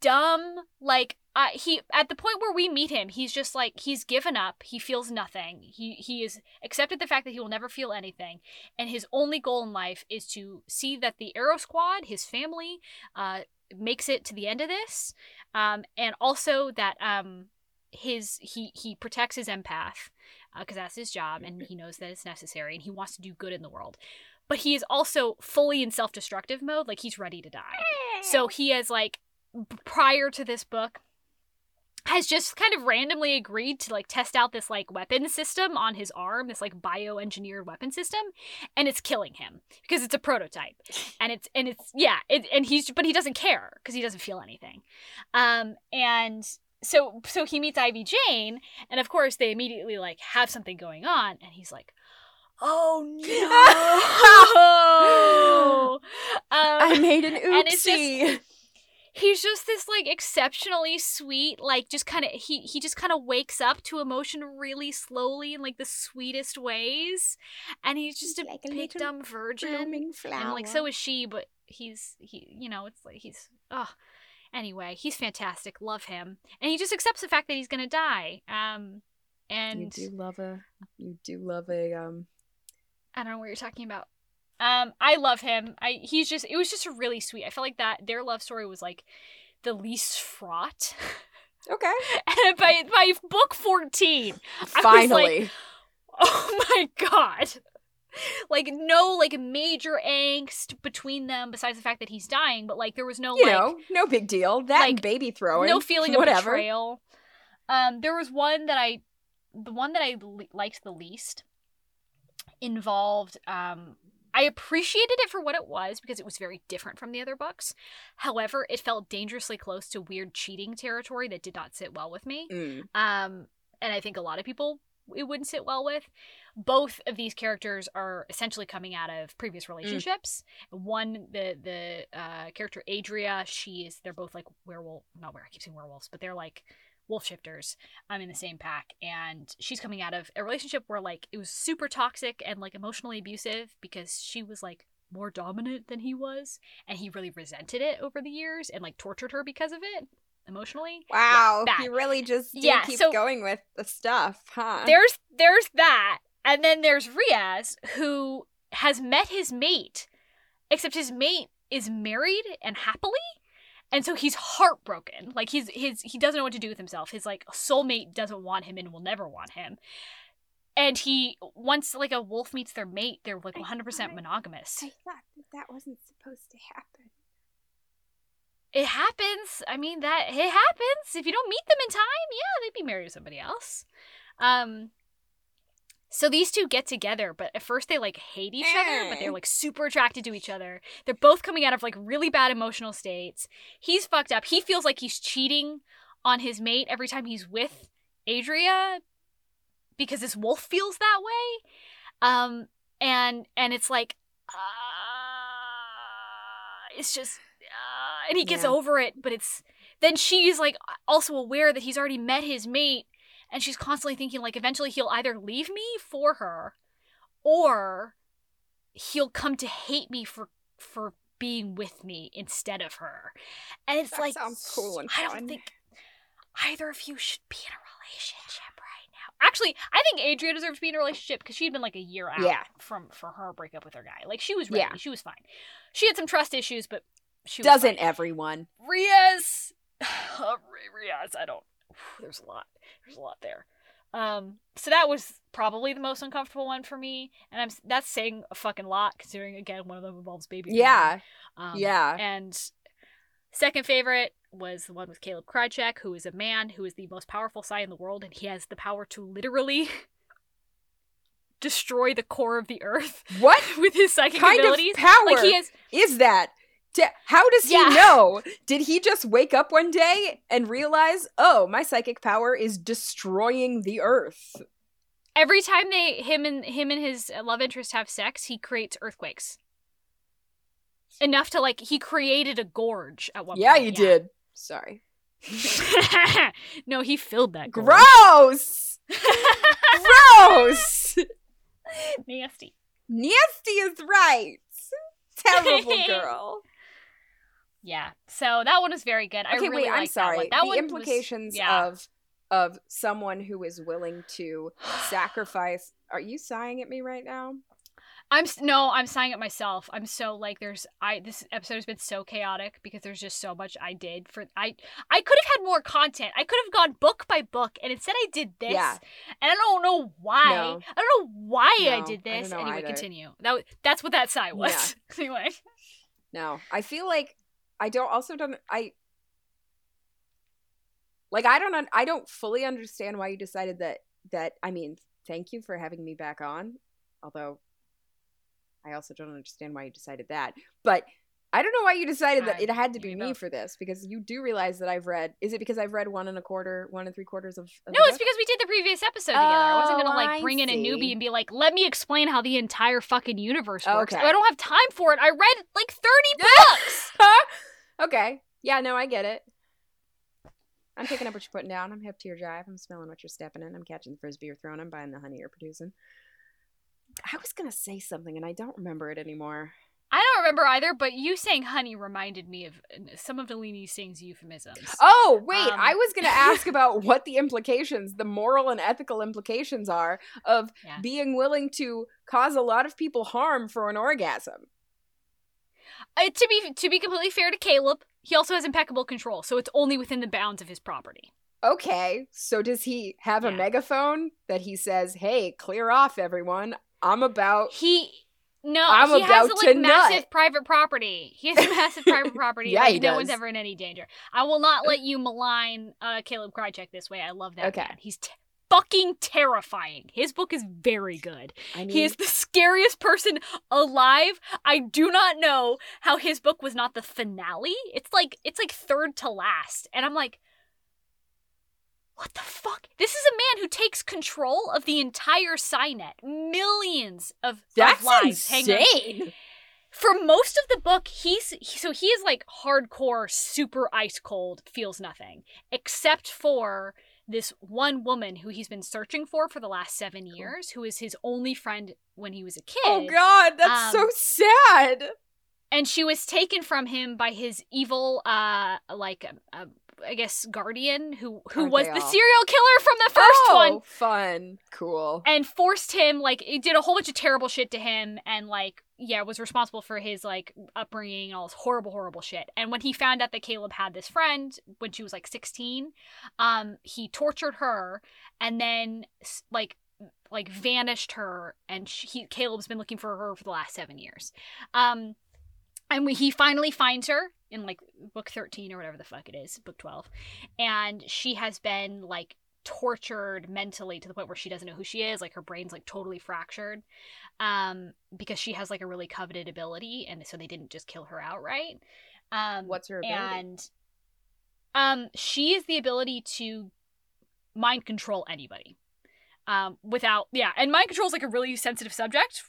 dumb like uh, he at the point where we meet him he's just like he's given up. He feels nothing. He he is accepted the fact that he will never feel anything. And his only goal in life is to see that the arrow squad his family uh makes it to the end of this. Um and also that um his he he protects his empath because that's his job and he knows that it's necessary and he wants to do good in the world. But he is also fully in self-destructive mode like he's ready to die. So he has like prior to this book has just kind of randomly agreed to like test out this like weapon system on his arm this like bioengineered weapon system and it's killing him because it's a prototype. <laughs> And it's and it's yeah it, and he's but he doesn't care because he doesn't feel anything. Um and so so he meets ivy jane and of course they immediately like have something going on and he's like oh <laughs> no. I um, made an <laughs> and it's just- oopsie. He's just this like exceptionally sweet like just kind of he he just kind of wakes up to emotion really slowly in like the sweetest ways and he's just a Like big dumb virgin and like so is she but he's he you know it's like he's oh anyway he's fantastic love him and he just accepts the fact that he's gonna die um and you do love a you do love a um I don't know what you're talking about. Um, I love him. I he's just it was just a really sweet. I felt like that their love story was like the least fraught. <laughs> okay and by by book fourteen, I was like, finally oh <laughs> my god. Like no like major angst between them besides the fact that he's dying, but like there was no you like know no big deal that like, baby throwing no feeling of whatever betrayal. Um, there was one that I, the one that I liked the least, involved. Um, I appreciated it for what it was because it was very different from the other books. However, it felt dangerously close to weird cheating territory that did not sit well with me. Mm. Um, and I think a lot of people it wouldn't sit well with. Both of these characters are essentially coming out of previous relationships. One, the the uh, character Adria, she is. They're both like werewolf. Not where I keep saying werewolves, but they're like wolf shifters. I'm in the same pack, and she's coming out of a relationship where like it was super toxic and like emotionally abusive because she was like more dominant than he was, and he really resented it over the years and like tortured her because of it emotionally. wow you really just Yeah, keep so- going with the stuff huh there's there's that and then there's riaz who has met his mate except his mate is married and happily and so he's heartbroken. Like he's his he doesn't know what to do with himself. His like soulmate doesn't want him and will never want him. And he once like a wolf meets their mate they're like 100% thought- monogamous. I thought that that wasn't supposed to happen. it happens. I mean that it happens. If you don't meet them in time yeah they'd be married to somebody else. Um so these two get together but at first they like hate each other but they're Eh. like super attracted to each other they're both coming out of like really bad emotional states he's fucked up he feels like he's cheating on his mate every time he's with adria because this wolf feels that way um and and it's like uh, it's just uh, and he gets Yeah. over it but it's then she's like also aware that he's already met his mate and she's constantly thinking like eventually he'll either leave me for her or he'll come to hate me for for being with me instead of her and it's That like sounds cool and i don't fun. think either of you should be in a relationship right now actually i think adria deserves to be in a relationship because she'd been like a year out Yeah. from for her breakup with her guy like she was ready Yeah. she was fine she had some trust issues but she Doesn't everyone? Riaz, <sighs> Riaz, I don't. There's a lot. There's a lot there. Um, so that was probably the most uncomfortable one for me, and I'm that's saying a fucking lot considering again one of them involves baby. Yeah, Um, yeah. And second favorite was the one with Caleb Krychek, who is a man who is the most powerful Psy in the world, and he has the power to literally <laughs> destroy the core of the earth What <laughs> with his psychic kind abilities. of power like he has is that? How does Yeah. he know? Did he just wake up one day and realize, oh, my psychic power is destroying the earth? every time they him and him and his uh, love interest have sex, he creates earthquakes. Enough to like he created a gorge at one yeah, point. you did. Sorry. <laughs> no, he filled that gorge. Gross! Gross! <laughs> Nasty. Nasty is right. Terrible <laughs> girl. Yeah. So that one was very good. I okay, really wait, I'm liked that one. sorry. That the one was- implications yeah. of of someone who is willing to sacrifice. Are you sighing at me right now? I'm no, I'm sighing at myself. I'm so like there's I this episode has been so chaotic because there's just so much I did for I I could have had more content. I could have gone book by book and instead I did this. Yeah. And I don't know why. No. I don't know why I No, did I don't this. know anyway, either. continue. That that's what that sigh was. <laughs> anyway. No, I feel like I don't also don't I like I don't I don't fully understand why you decided that that I mean, thank you for having me back on. Although I also don't understand why you decided that. But I don't know why you decided that I- it had to be me know. for this because you do realize that I've read. Is it because I've read one and a quarter, one and three quarters of? of No, it's because we did the previous episode together. I wasn't gonna Oh, like I bring in a newbie and be like, "Let me explain how the entire fucking universe works." Okay. I don't have time for it. I read like thirty <laughs> books. Okay. Yeah, no, I get it. I'm picking up what you're putting down. I'm hip to your jive. I'm smelling what you're stepping in. I'm catching the frisbee you're throwing. I'm buying the honey you're producing. I was gonna say something and I don't remember it anymore. I don't remember either, but you saying "honey" reminded me of uh, some of Nalini Singh's euphemisms. Oh wait, Um. I was gonna ask <laughs> about what the implications, the moral and ethical implications are of Yeah. being willing to cause a lot of people harm for an orgasm. Uh, to be to be completely fair to Caleb, he also has impeccable control, so it's only within the bounds of his property. Okay, so does he have a megaphone that he says, "Hey, clear off, everyone. I'm about." He no, I'm he has about like to massive nut. pride property. He has a <laughs> massive private property. Yeah, like, he no one's ever in any danger. I will not let you malign uh, Caleb Krychek this way. I love that Okay. man. He's t- fucking terrifying. His book is very good. I mean, He is the scariest person alive. I do not know how his book was not the finale. It's like it's like third to last, and I'm like, what the fuck? This is a man who takes control of the entire PsyNet. Millions of, of that's lives hang on- insane. for most of the book, he's so he is like hardcore, super ice cold, feels nothing, except for this one woman who he's been searching for for the last seven years, who is his only friend when he was a kid. Oh God, that's Um, so sad. and she was taken from him by his evil, uh, like uh, I guess guardian, who who Aren't was the serial killer from the first oh, one. fun, cool. and forced him like it did a whole bunch of terrible shit to him and like yeah was responsible for his like upbringing and all this horrible horrible shit and when he found out that caleb had this friend when she was like 16 um he tortured her and then like like vanished her and she, he caleb's been looking for her for the last seven years um and we, he finally finds her in like book 13 or whatever the fuck it is book 12 and she has been like tortured mentally to the point where she doesn't know who she is. Like her brain's like totally fractured um because she has like a really coveted ability and so they didn't just kill her outright. Um What's her ability? and um she is the ability to mind control anybody. Um without yeah and mind control is like a really sensitive subject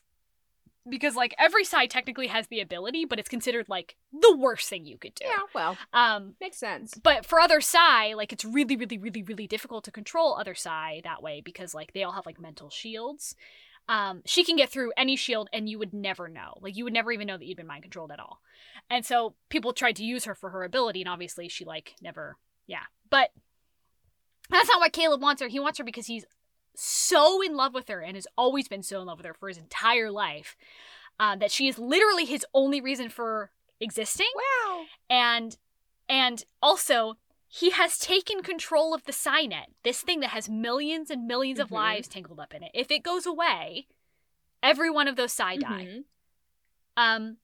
because like every Psy technically has the ability but it's considered like the worst thing you could do yeah, well, um makes sense. but for other Psy, like it's really, really, really, really difficult to control other Psy that way because like they all have like mental shields. Um, she can get through any shield and you would never know. Like you would never even know that you'd been mind controlled at all. And so people tried to use her for her ability, and obviously she like never yeah. But that's not why Caleb wants her. He wants her because he's so in love with her and has always been so in love with her for his entire life. Uh, that she is literally his only reason for existing Wow. and and also he has taken control of the PsyNet, this thing that has millions and 1000000s of Mhm. lives tangled up in it. If it goes away, every one of those Psy die. Mhm. Um,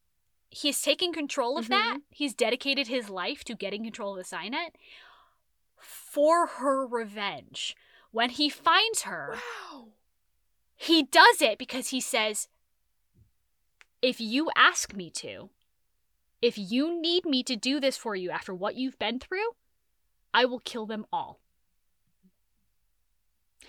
he's taken control of that. Mhm. He's dedicated his life to getting control of the PsyNet for her revenge. When he finds her, Wow. he does it because he says, if you ask me to, if you need me to do this for you after what you've been through, I will kill them all.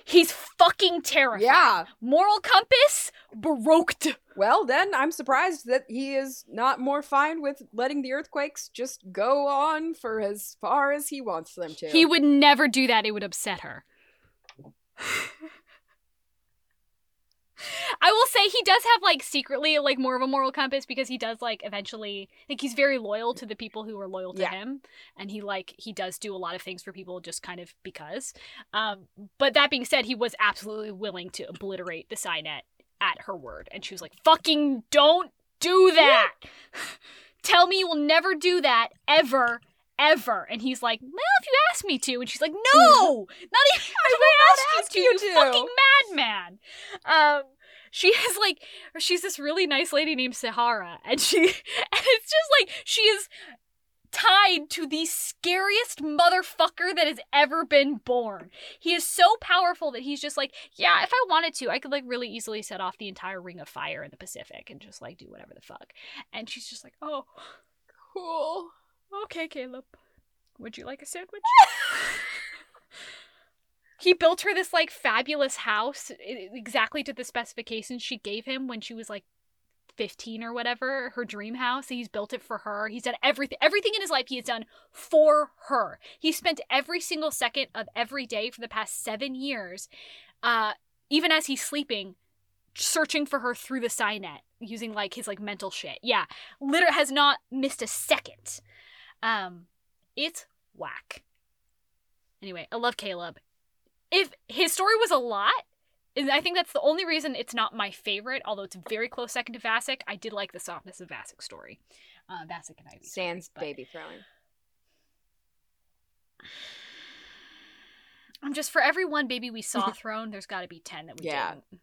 He's fucking terrifying. Yeah. Moral compass, baroqued. Well, then I'm surprised that he is not more fine with letting the earthquakes just go on for as far as he wants them to. He would never do that. It would upset her. I will say he does have like secretly like more of a moral compass because he does like eventually like he's very loyal to the people who are loyal to Yeah. him and he like he does do a lot of things for people just kind of because. Um but that being said he was absolutely willing to obliterate the PsyNet at her word. And she was like, fucking don't do that. Tell me you will never do that ever. Ever. And he's like, Well, if you ask me to. And she's like, No! <laughs> Not even <laughs> if I asked ask you you to, you fucking madman. Um she has like she's this really nice lady named Sahara, and she <laughs> and it's just like she is tied to the scariest motherfucker that has ever been born. He is so powerful that he's just like, yeah, if I wanted to, I could like really easily set off the entire ring of fire in the Pacific and just like do whatever the fuck. And she's just like, oh, Cool. Okay, Caleb. Would you like a sandwich? <laughs> he built her this like fabulous house exactly to the specifications she gave him when she was like 15 or whatever, her dream house. He's built it for her. He's done everything everything in his life he has done for her. He spent every single second of every day for the past 7 years uh even as he's sleeping searching for her through the PsyNet using like his like mental shit. Yeah, literally has not missed a second. Um it's whack. Anyway, I love Caleb. If his story was a lot, and I think that's the only reason it's not my favorite, although it's very close second to Vasic. I did like the softness of Vasic's story. Uh, Vasic and Ivy. Sans but- baby throwing. I'm just for every one baby we saw <laughs> thrown, there's got to be ten that we Yeah. didn't.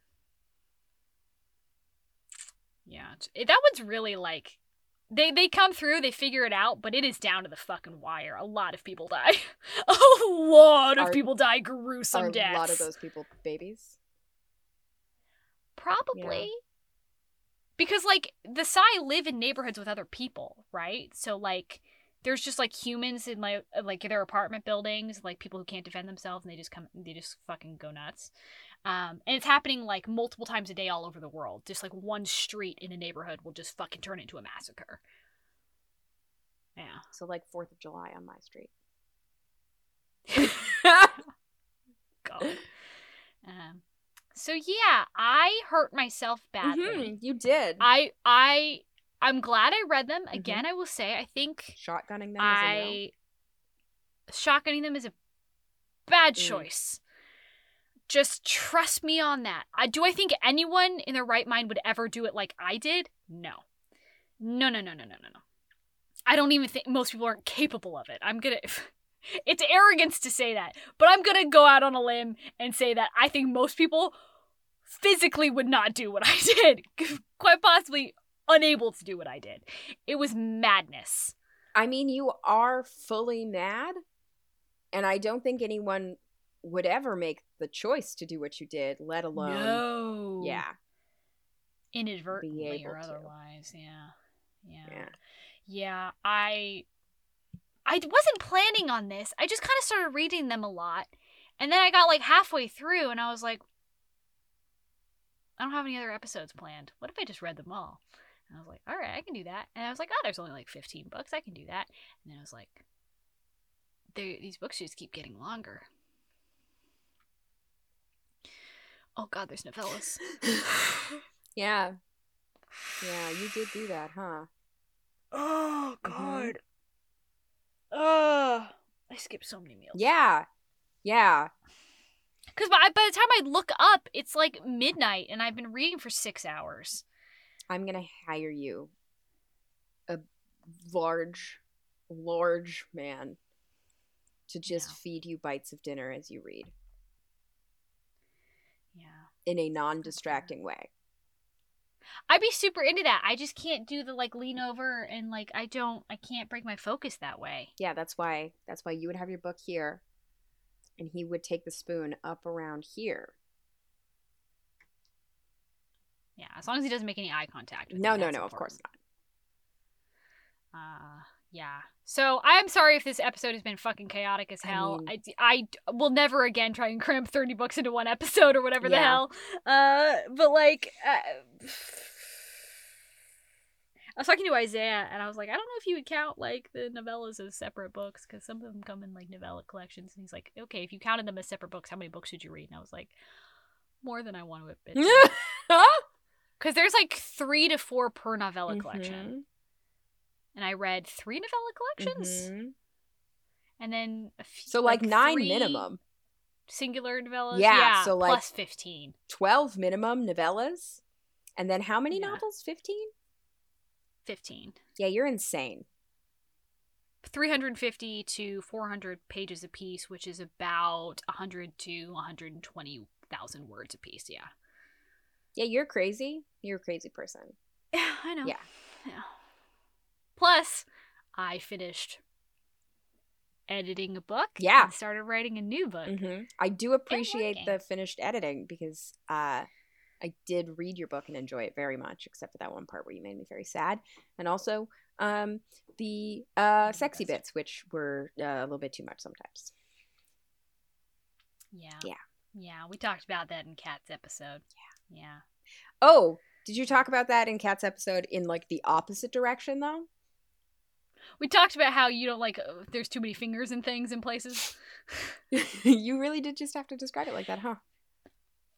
Yeah, that one's really like they they come through, they figure it out, but it is down to the fucking wire. A lot of people die. <laughs> a lot of Are- people die gruesome Are deaths. a lot of those people babies? Probably. Because like the Psy live in neighborhoods with other people, right? So like there's just like humans in like like their apartment buildings, like people who can't defend themselves and they just come they just fucking go nuts. Um and it's happening like multiple times a day all over the world. Just like one street in a neighborhood will just fucking turn into a massacre. Yeah. So like Fourth of July on my street. <laughs> God. Um so yeah, I hurt myself badly. Mhm, you did. I I I'm glad I read them. Again, I will say I think Shotgunning them. Is a no. I shotgunning them is a bad Mm. choice. Just trust me on that. I do I think anyone in their right mind would ever do it like I did? No. No, no, no, no, no, no, no. I don't even think most people aren't capable of it. I'm gonna <laughs> it's arrogance to say that, but I'm gonna go out on a limb and say that I think most people physically would not do what <laughs> I did. <laughs> Quite possibly unable to do what I did. It was madness. I mean, you are fully mad, and I don't think anyone would ever make the choice to do what you did, let alone, no. yeah, Inadvertently or otherwise. Yeah. Yeah. yeah. Yeah, I I wasn't planning on this. I just kind of started reading them a lot. And then I got like halfway through and I was like I don't have any other episodes planned. What if I just read them all? And I was like, "All right, I can do that." And I was like, "Oh, there's only like 15 books. I can do that." And then I was like, these books just keep getting longer. Oh god, there's novellas. <laughs> yeah, yeah. You did do that, huh? Oh mm-hmm. God. Ugh. I skipped so many meals. Yeah, yeah. Because by, by the time I look up, it's like midnight and I've been reading for six hours. I'm gonna hire you, a large, large man, to just Yeah. feed you bites of dinner as you read Yeah. in a non-distracting way. I'd be super into that. I just can't do the like lean over and like I don't, I can't break my focus that way. Yeah, that's why. That's why you would have your book here, and he would take the spoon up around here. Yeah. As long as he doesn't make any eye contact. No, no, no. Of course not. Uh, yeah. So I'm sorry if this episode has been fucking chaotic as I hell. I, I, I, d- will never again try and cram 30 books into one episode or whatever the hell. Uh, but like, uh, I was talking to Isaiah and I was like, I don't know if you would count like the novellas as separate books because some of them come in like novella collections. And he's like, okay, if you counted them as separate books, how many books should you read? And I was like, more than I want to admit. Because <laughs> <laughs> there's like three to four per novella collection. And I read three novella collections Mhm. and then a few, So like, nine minimum, singular novellas. Yeah, Yeah, so, like- plus fifteen. twelve minimum novellas. And then how many Yeah. novels? 15? 15. Yeah, you're insane. 350 to 400 pages a piece, which is about 100 to 120,000 words a piece. Yeah. Yeah, you're crazy. You're a crazy person. Yeah, <sighs> I know. Yeah. Yeah. Plus, I finished editing a book. Yeah. And started writing a new book. hmm I do appreciate the finished editing because uh, I did read your book and enjoy it very much, except for that one part where you made me very sad, and also um, the uh, sexy bits, which were uh, a little bit too much sometimes. Yeah. Yeah. Yeah. We talked about that in Kat's episode. Yeah. Yeah. Oh, did you talk about that in Kat's episode in like the opposite direction though? We talked about how you don't like uh, there's too many fingers and things in places. <laughs> you really did just have to describe it like that, huh?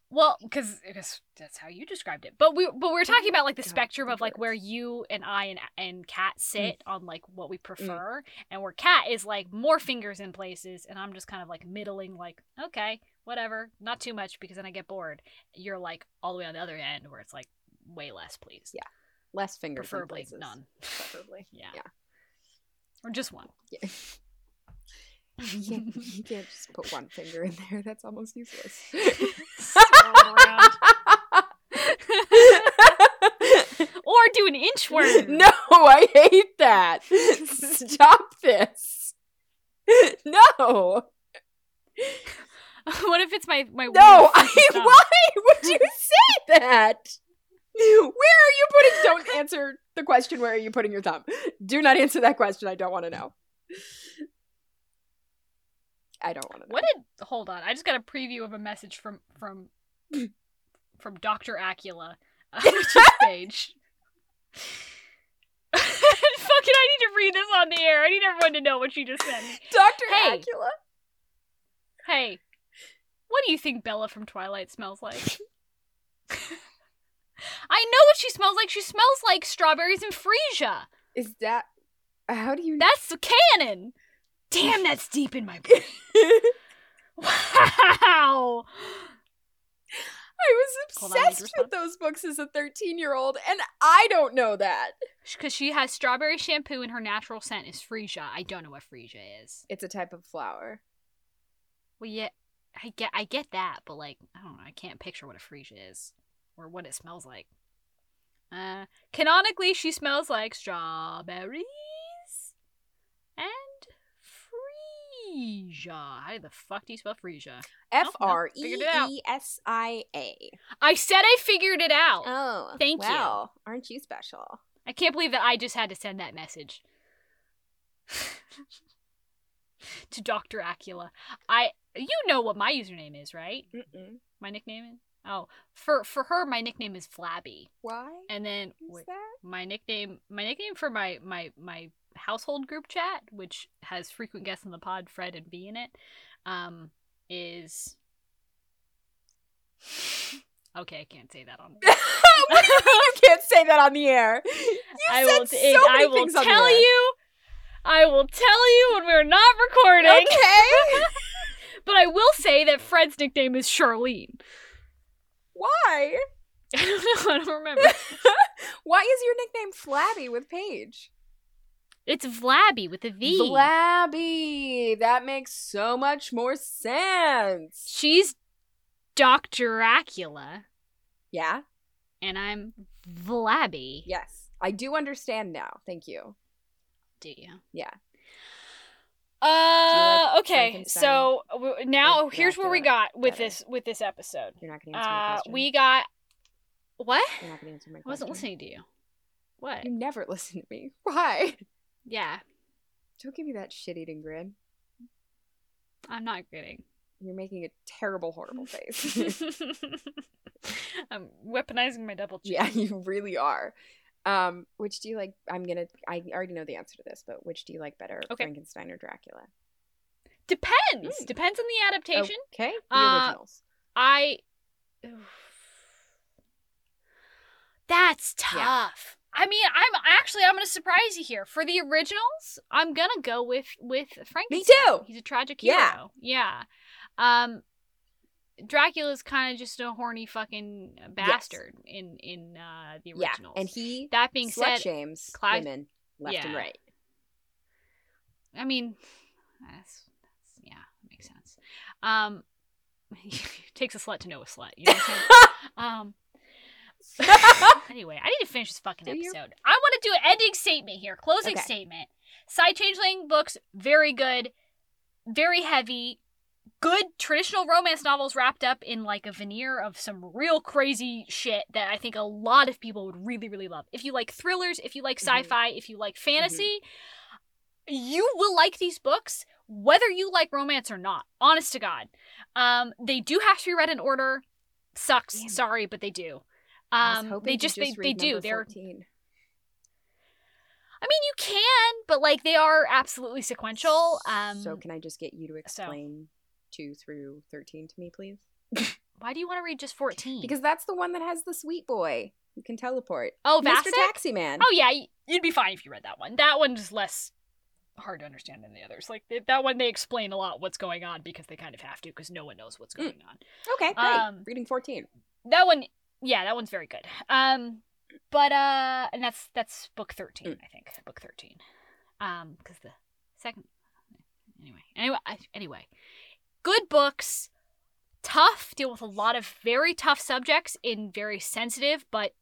Well, because that's how you described it. But we but we were talking about like the God, spectrum of like where you and I and and Kat Mm. sit on like what we prefer, and where Cat is like more fingers in places, and I'm just kind of like middling, like okay, whatever, not too much because then I get bored. You're like all the way on the other end where it's like way less, please. Yeah. Less fingers, in preferably places. none. Preferably. <laughs> Yeah. Yeah. Or just one. Yeah. <laughs> You can't, you can't just put one finger in there. That's almost useless. <laughs> Or do an inchworm. <laughs> no, I hate that. Stop this. No. what if it's my my No, I, why would you say that? Where are you putting don't answer the question where are you putting your thumb? Do not answer that question. I don't want to know. I don't want to know. What did hold on? I just got a preview of a message from from from Doctor Acula, uh, <laughs> which is page. <laughs> Fucking, I need to read this on the air. I need everyone to know what she just me. Dr. Hey. Acula? Hey, what do you think Bella from Twilight smells like? <laughs> I know what she smells like. She smells like strawberries and freesia. Is that how do you That's canon. Damn, that's <laughs> deep in my brain. Wow. I was Hold on, I need to obsessed with those books as a 13 year old, and I don't know that. Because she has strawberry shampoo and her natural scent is freesia. I don't know what freesia is. It's a type of flower. Well, yeah, I get, I get that, but like, I don't know. I can't picture what a freesia is or what it smells like. Uh, canonically, she smells like strawberries and freesia. How the fuck do you spell freesia? F R E figured it out. E S I A. I said I figured it out. Oh, Thank you. wow. Aren't you special? I can't believe that I just had to send that message <laughs> to Dr. Acula. I you know what my username is, right? Mm-mm. My nickname is Oh, for for her my nickname is Flabby. Why? And then wait, my nickname my nickname for my my my household group chat, which has frequent guests on the pod, Fred and B in it, um, is <laughs> Okay, I can't say that on <laughs> what do you mean you can't say that on the air? You I said will, so t- many I will things on the tell you. I will tell you when we're not recording. Okay. <laughs> But I will say that Fred's nickname is Charlene. Why? <laughs> I don't know. I don't remember. <laughs> Why is your nickname Flabby with Paige? It's Vlabby with a V. Flabby. That makes so much more sense. She's Dr. Acula, Yeah. and I'm Vlabby. Yes. I do understand now. Thank you. Do you? Yeah. Uh, like okay. So w- now here's where we got with better? this with this episode. You're not going to answer my Uh, question. we got what? You're not going to answer my I wasn't listening to you. What? You never listen to me. <laughs> Why? Yeah, Don't give me that shit eating grin. I'm not kidding. You're making a terrible, horrible <laughs> face. <laughs> I'm weaponizing my double chin. yeah, you really are. Um, which do you like? I'm gonna. I already know the answer to this, but which do you like better, Okay. Frankenstein or Dracula? Depends. Mm. Depends on the adaptation. Okay, the Uh, originals. I. That's Yeah. tough. I mean, I'm actually I'm gonna surprise you here. For the originals, I'm gonna go with with Frankenstein. Me too. He's a tragic hero. Yeah. Yeah. Um. Dracula's kind of just a horny fucking bastard in in uh, the Yeah, and he that being slut said, shames Clive- women left and right. I mean, that's, that's yeah, that makes sense. Um, <laughs> takes a slut to know a slut. You know what I'm saying? <laughs> um. <laughs> Anyway, I need to finish this fucking Do you? episode. I want to do an ending statement here, closing Okay. statement. Psy Changeling books, very good, very heavy, good traditional romance novels wrapped up in like a veneer of some real crazy shit that I think a lot of people would really, really love. If you like thrillers, if you like Mhm. sci-fi, if you like fantasy, you will like these books whether you like romance or not. Honest to God, um, they do have to be read in order. Sucks, Damn sorry, but they do. Um, they to just, they, they do. They're 14. I mean, you can, but like they are absolutely sequential. Um, so can I just get you to explain two through thirteen to me, please? why do you want to read just fourteen? Because that's the one that has the sweet boy who can teleport. oh, Mr. Vasic? Taxi Man. Oh yeah, you'd be fine if you read that one. That one's less hard to understand than the others. Like that one, they explain a lot what's going on because they kind of have to because no one knows what's Mm. going on. Okay, great. um, Reading fourteen. That one, yeah, that one's very good. Um, but uh, and that's that's book thirteen, Mm. I think, book thirteen. Um, because the second, anyway, anyway, I, anyway, good books. Tough, deal with a lot of very tough subjects in very sensitive but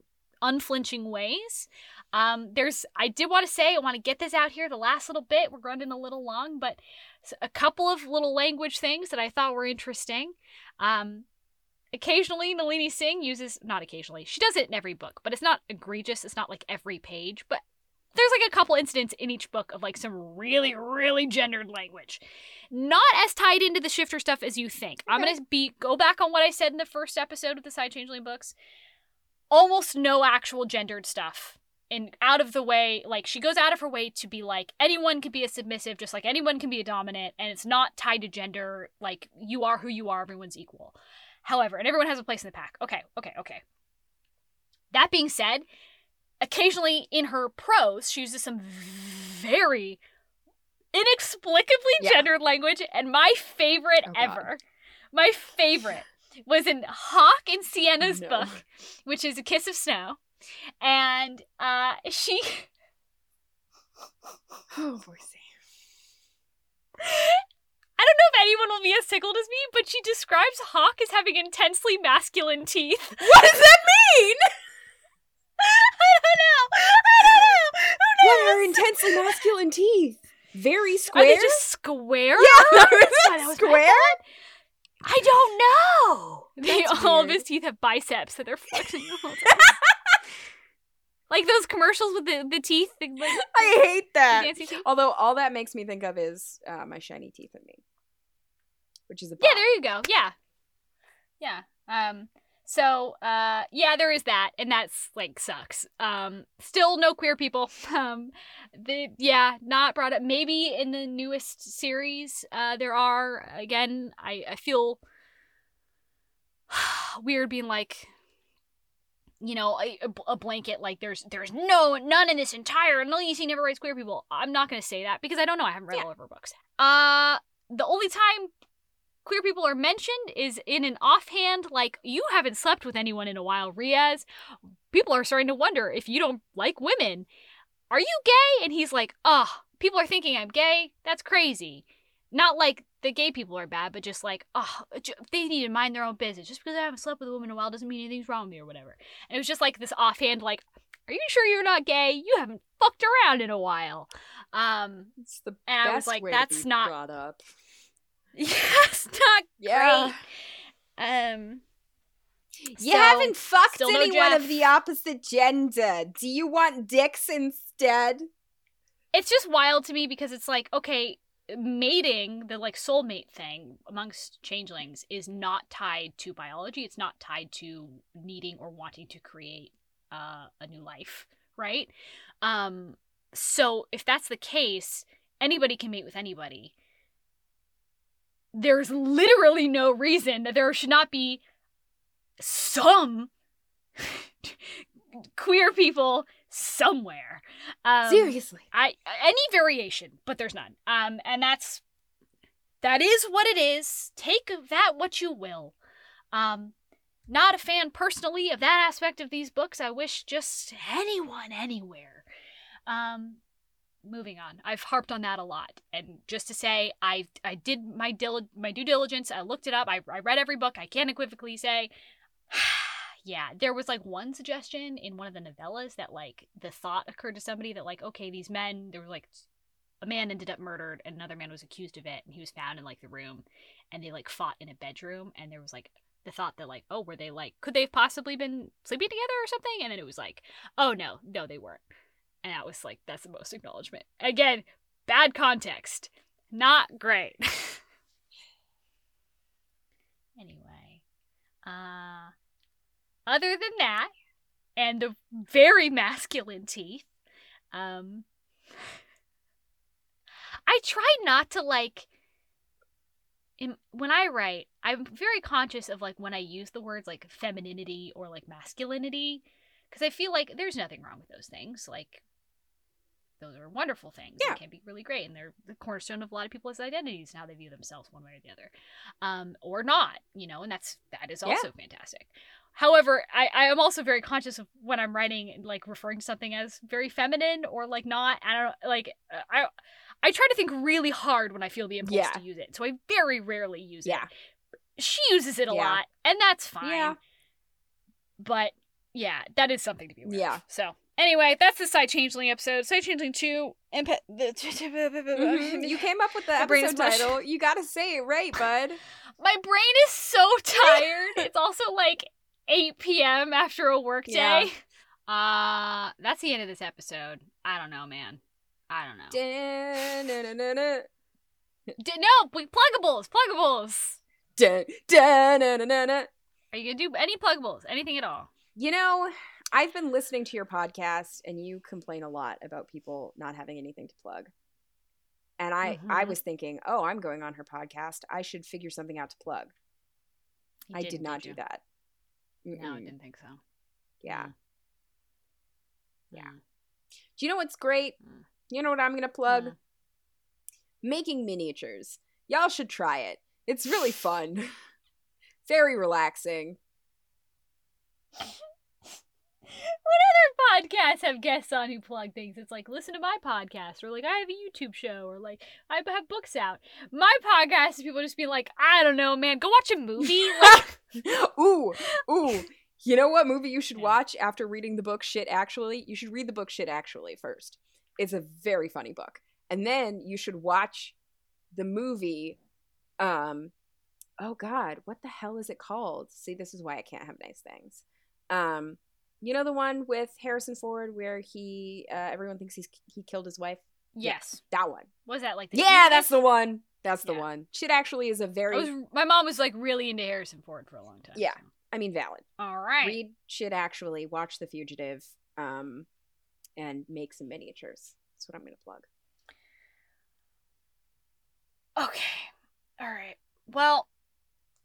unflinching ways. Um, there's, I did want to say, I want to get this out here the last little bit. We're running a little long, but a couple of little language things that I thought were interesting. Um, occasionally, Nalini Singh uses, not occasionally, she does it in every book, but it's not egregious. It's not like every page, but there's like a couple incidents in each book of like some really, really gendered language. Not as tied into the shifter stuff as you think. I'm gonna be go back on what I said in the first episode of the Psy Changeling books. Almost no actual gendered stuff. And out of the way, like she goes out of her way to be like anyone can be a submissive, just like anyone can be a dominant, and it's not tied to gender. Like you are who you are, everyone's equal. However, and everyone has a place in the pack. Okay, okay, okay. That being said, occasionally in her prose, she uses some very inexplicably Yeah. gendered language, and my favorite Oh, ever, my favorite was in Hawk in Sienna's No. book, which is A Kiss of Snow. And uh she <laughs> Oh, boy, I don't know if anyone will be as tickled as me, but she describes Hawk as having intensely masculine teeth. What does that mean? <laughs> Know. I don't know. Who What knows? are intensely masculine teeth? Very Are square. they just square? yeah, <laughs> That's is what it I <laughs> was- square? I don't know. They, all of his teeth have biceps that they're flexing <laughs> the whole time. like those commercials with the, the teeth. The, like, I hate that. teeth. Although all that makes me think of is uh, my shiny teeth in me, which is a Yeah, there you go. Yeah. Yeah. Um so uh yeah, there is that and that's like sucks. Um still no queer people. <laughs> Um the yeah, not brought up maybe in the newest series uh there are again I I feel <sighs> weird being like you know, a, a blanket like there's there's no none in this entire Nalisi never writes queer people. I'm not gonna say that because I don't know. I haven't read Yeah. all of her books. Uh, the only time queer people are mentioned is in an offhand like you haven't slept with anyone in a while, Riaz. People are starting to wonder if you don't like women. Are you gay? And he's like, oh, people are thinking I'm gay. That's crazy. Not like the gay people are bad, but just like, oh, they need to mind their own business. Just because I haven't slept with a woman in a while doesn't mean anything's wrong with me or whatever. And it was just like this offhand, like, are you sure you're not gay? You haven't fucked around in a while. Um, It's the and I was like, that's not, brought up. <laughs> yeah, not Yeah. Um, You So, haven't fucked no anyone Jeff. of the opposite gender. Do you want dicks instead? it's just wild to me because it's like, okay, mating, the like soulmate thing amongst changelings is not tied to biology. It's not tied to needing or wanting to create uh, a new life, right? Um, so if that's the case, anybody can mate with anybody. There's literally no reason that there should not be some <laughs> queer people somewhere. Um, Seriously. I any variation, but there's none. Um, and that's that is what it is. Take that what you will. Um, not a fan personally of that aspect of these books. I wish just anyone anywhere. Um, moving on. I've harped on that a lot, and just to say, I I did my dil- my due diligence. I looked it up. I I read every book. I can't equivocally say. <sighs> Yeah, there was like one suggestion in one of the novellas that like the thought occurred to somebody that like okay these men there were like a man ended up murdered and another man was accused of it and he was found in like the room and they like fought in a bedroom and there was like the thought that like oh were they like could they have possibly been sleeping together or something and then it was like oh no no they weren't and that was like that's the most acknowledgement. Again bad context. Not great. <laughs> Anyway uh other than that and the very masculine teeth um I try not to like in, when I write, I'm very conscious of like when I use the words like femininity or like masculinity because I feel like there's nothing wrong with those things. Like those are wonderful things. Yeah. They can be really great and they're the cornerstone of a lot of people's identities and how they view themselves one way or the other. Um or not, you know, and that's that is Yeah. also fantastic. However, I, I am also very conscious of when I'm writing, like referring to something as very feminine or like not. I don't like. I I try to think really hard when I feel the impulse Yeah. to use it, so I very rarely use Yeah. it. She uses it a Yeah. lot, and that's fine. Yeah. But yeah, that is something to be aware Yeah. of. So anyway, that's the Psy Changeling episode. Psy Changeling two. Impa- <laughs> the Mhm. <laughs> You came up with the episode title. You gotta say it right, <laughs> bud. My brain is so tired. it's also like 8 p.m. after a work Yeah. day. Uh, that's the end of this episode. I don't know, man. I don't know. Da-na-na-na-na. D- no, we pluggables, pluggables. Are you gonna do any pluggables? Anything at all? You know, I've been listening to your podcast and you complain a lot about people not having anything to plug. And I I Mhm. was thinking, "Oh, I'm going on her podcast. I should figure something out to plug." You I did didn't, do you? that. No, I didn't think so. Yeah. Mm. Yeah. Mm. Do you know what's great? Mm. You know what I'm going to plug? Making miniatures. Y'all should try it. It's really fun. <laughs> Very relaxing. <laughs> What other podcasts have guests on who plug things? It's like listen to my podcast, or like I have a YouTube show, or like I have books out. My podcast is people just being like, I don't know, man, go watch a movie. <laughs> Like, ooh, ooh. You know what movie you should watch after reading the book Shit Actually? You should read the book Shit Actually first. It's a very funny book. And then you should watch the movie um oh god, what the hell is it called? See, this is why I can't have nice things. Um you know the one with Harrison Ford where he uh, everyone thinks he's he killed his wife? yes, That one. was that like the Yeah, that's the one. That's the Yeah. one. Shit Actually is a very was, my mom was like really into Harrison Ford for a long time. Yeah. so. I mean valid. All right. read shit actually watch the fugitive um and make some miniatures that's what i'm gonna plug Okay. All right. Well,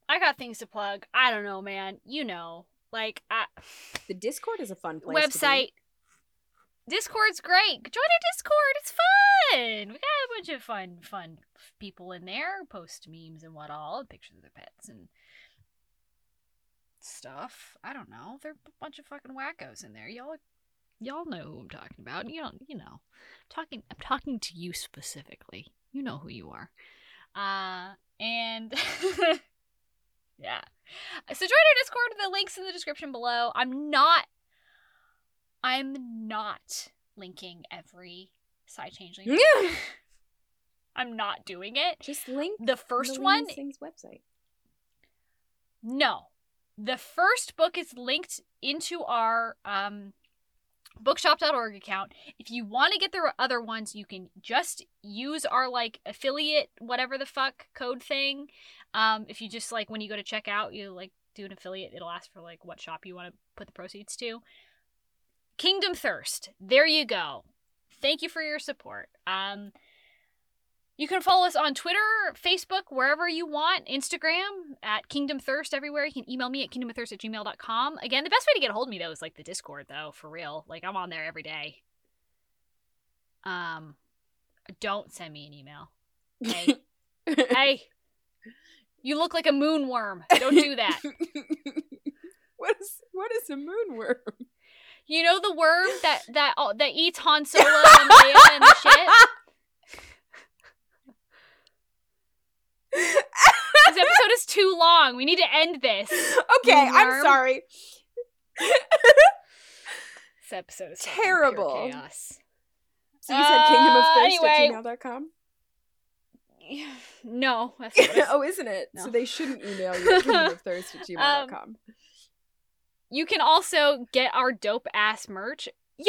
I got things to plug. I don't know, man. You know, like I, the discord is a fun place website. Discord's great. Join our Discord. It's fun. We got a bunch of fun, fun people in there. Post memes and what all, and pictures of their pets and stuff. I don't know. They're a bunch of fucking wackos in there. Y'all, y'all know who I'm talking about. You don't, you know, talking. I'm talking to you specifically. You know who you are. Uh, and <laughs> yeah. So join our Discord. The links in the description below. I'm not. I'm not linking every Psy changeling. Yeah. <laughs> I'm not doing it. just link The first the one, Singh's website no. The first book is linked into our um, bookshop.org account. If you want to get the other ones, you can just use our like affiliate whatever the fuck code thing. Um, if you just like when you go to check out, you like do an affiliate, it'll ask for like what shop you want to put the proceeds to. Kingdom Thirst. There you go. Thank you for your support. Um, you can follow us on Twitter, Facebook, wherever you want, Instagram at Kingdom Thirst everywhere. You can email me at kingdomthirst at gmail.com. Again, the best way to get a hold of me though is like the Discord though, for real. Like I'm on there every day. Um don't send me an email. Hey. <laughs> hey. You look like a moonworm. <laughs> Don't do that. <laughs> what is what is a moonworm? You know the worm that that oh, that eats Han Solo and Leia and shit. This episode is too long. We need to end this. okay, I'm sorry. This episode is Terrible. chaos. So you said kingdom of Uh, thirst anyway. at gmail.com? <laughs> No, that's not <laughs> what I oh, isn't it? No. So they shouldn't email you at <laughs> kingdom of at gmail.com. You can also get our dope ass merch. Y'all,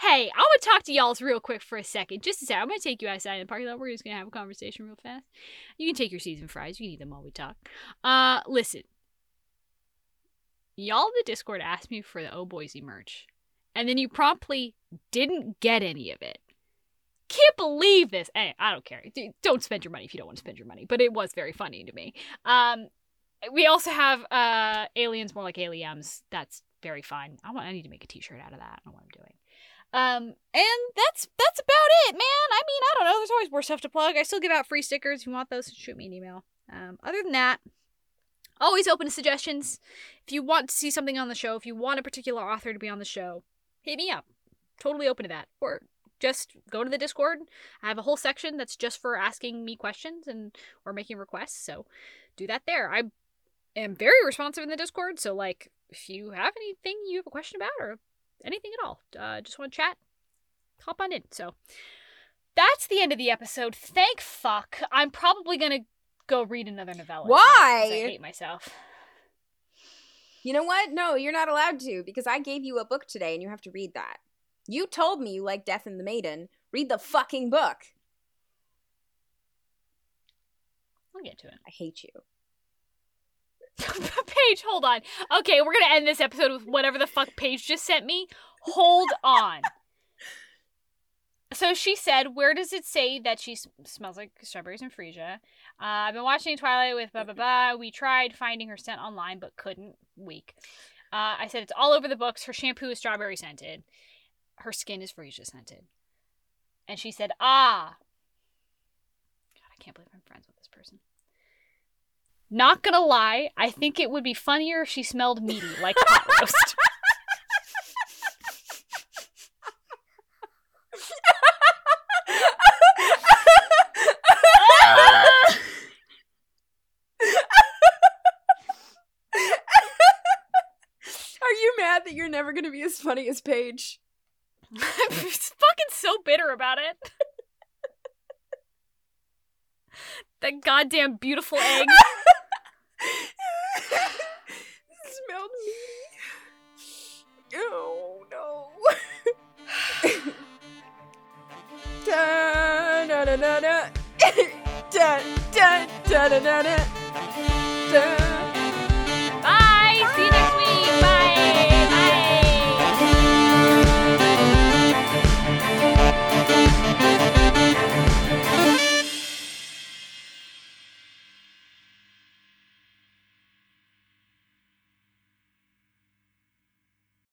hey, I would talk to y'all's real quick for a second. Just a second. I'm going to take you outside in the parking lot. We're just going to have a conversation real fast. You can take your seasoned fries. You can eat them while we talk. Uh, listen. Y'all the Discord asked me for the Oh Boise merch. And then you promptly didn't get any of it. Can't believe this. Hey, I don't care. Don't spend your money if you don't want to spend your money. But it was very funny to me. Um, we also have uh aliens more like aliens. That's very fine. I want I need to make a t-shirt out of that. I don't know what I'm doing. Um and that's that's about it, man. I mean, I don't know. There's always more stuff to plug. I still give out free stickers. If you want those, shoot me an email. Um other than that, always open to suggestions. If you want to see something on the show, if you want a particular author to be on the show, hit me up. Totally open to that. Or just go to the Discord. I have a whole section that's just for asking me questions and or making requests. So do that there. I am very responsive in the Discord. So, like, if you have anything you have a question about or anything at all, uh, just want to chat, hop on in. So, that's the end of the episode. Thank fuck. I'm probably going to go read another novella. Why? I hate myself. You know what? No, you're not allowed to because I gave you a book today and you have to read that. You told me you like Death and the Maiden. Read the fucking book. I'll get to it. I hate you. <laughs> Paige, hold on. Okay, we're going to end this episode with whatever the fuck Paige just sent me. Hold <laughs> on. So she said, "Where does it say that she smells like strawberries and freesia?" Uh, I've been watching Twilight with blah blah <laughs> blah. We tried finding her scent online, but couldn't. Weak. Uh, I said it's all over the books. Her shampoo is strawberry scented. Her skin is freesia scented. And she said, "Ah." God, I can't believe I'm friends with this person. Not gonna lie, I think it would be funnier if she smelled meaty, like <laughs> pot roast. Are you mad that you're never to be as funny as Paige? <laughs> <laughs> I'm fucking so bitter about it. <laughs> that goddamn beautiful egg. Smelled meaty. Oh no. da da da da da da da da da da da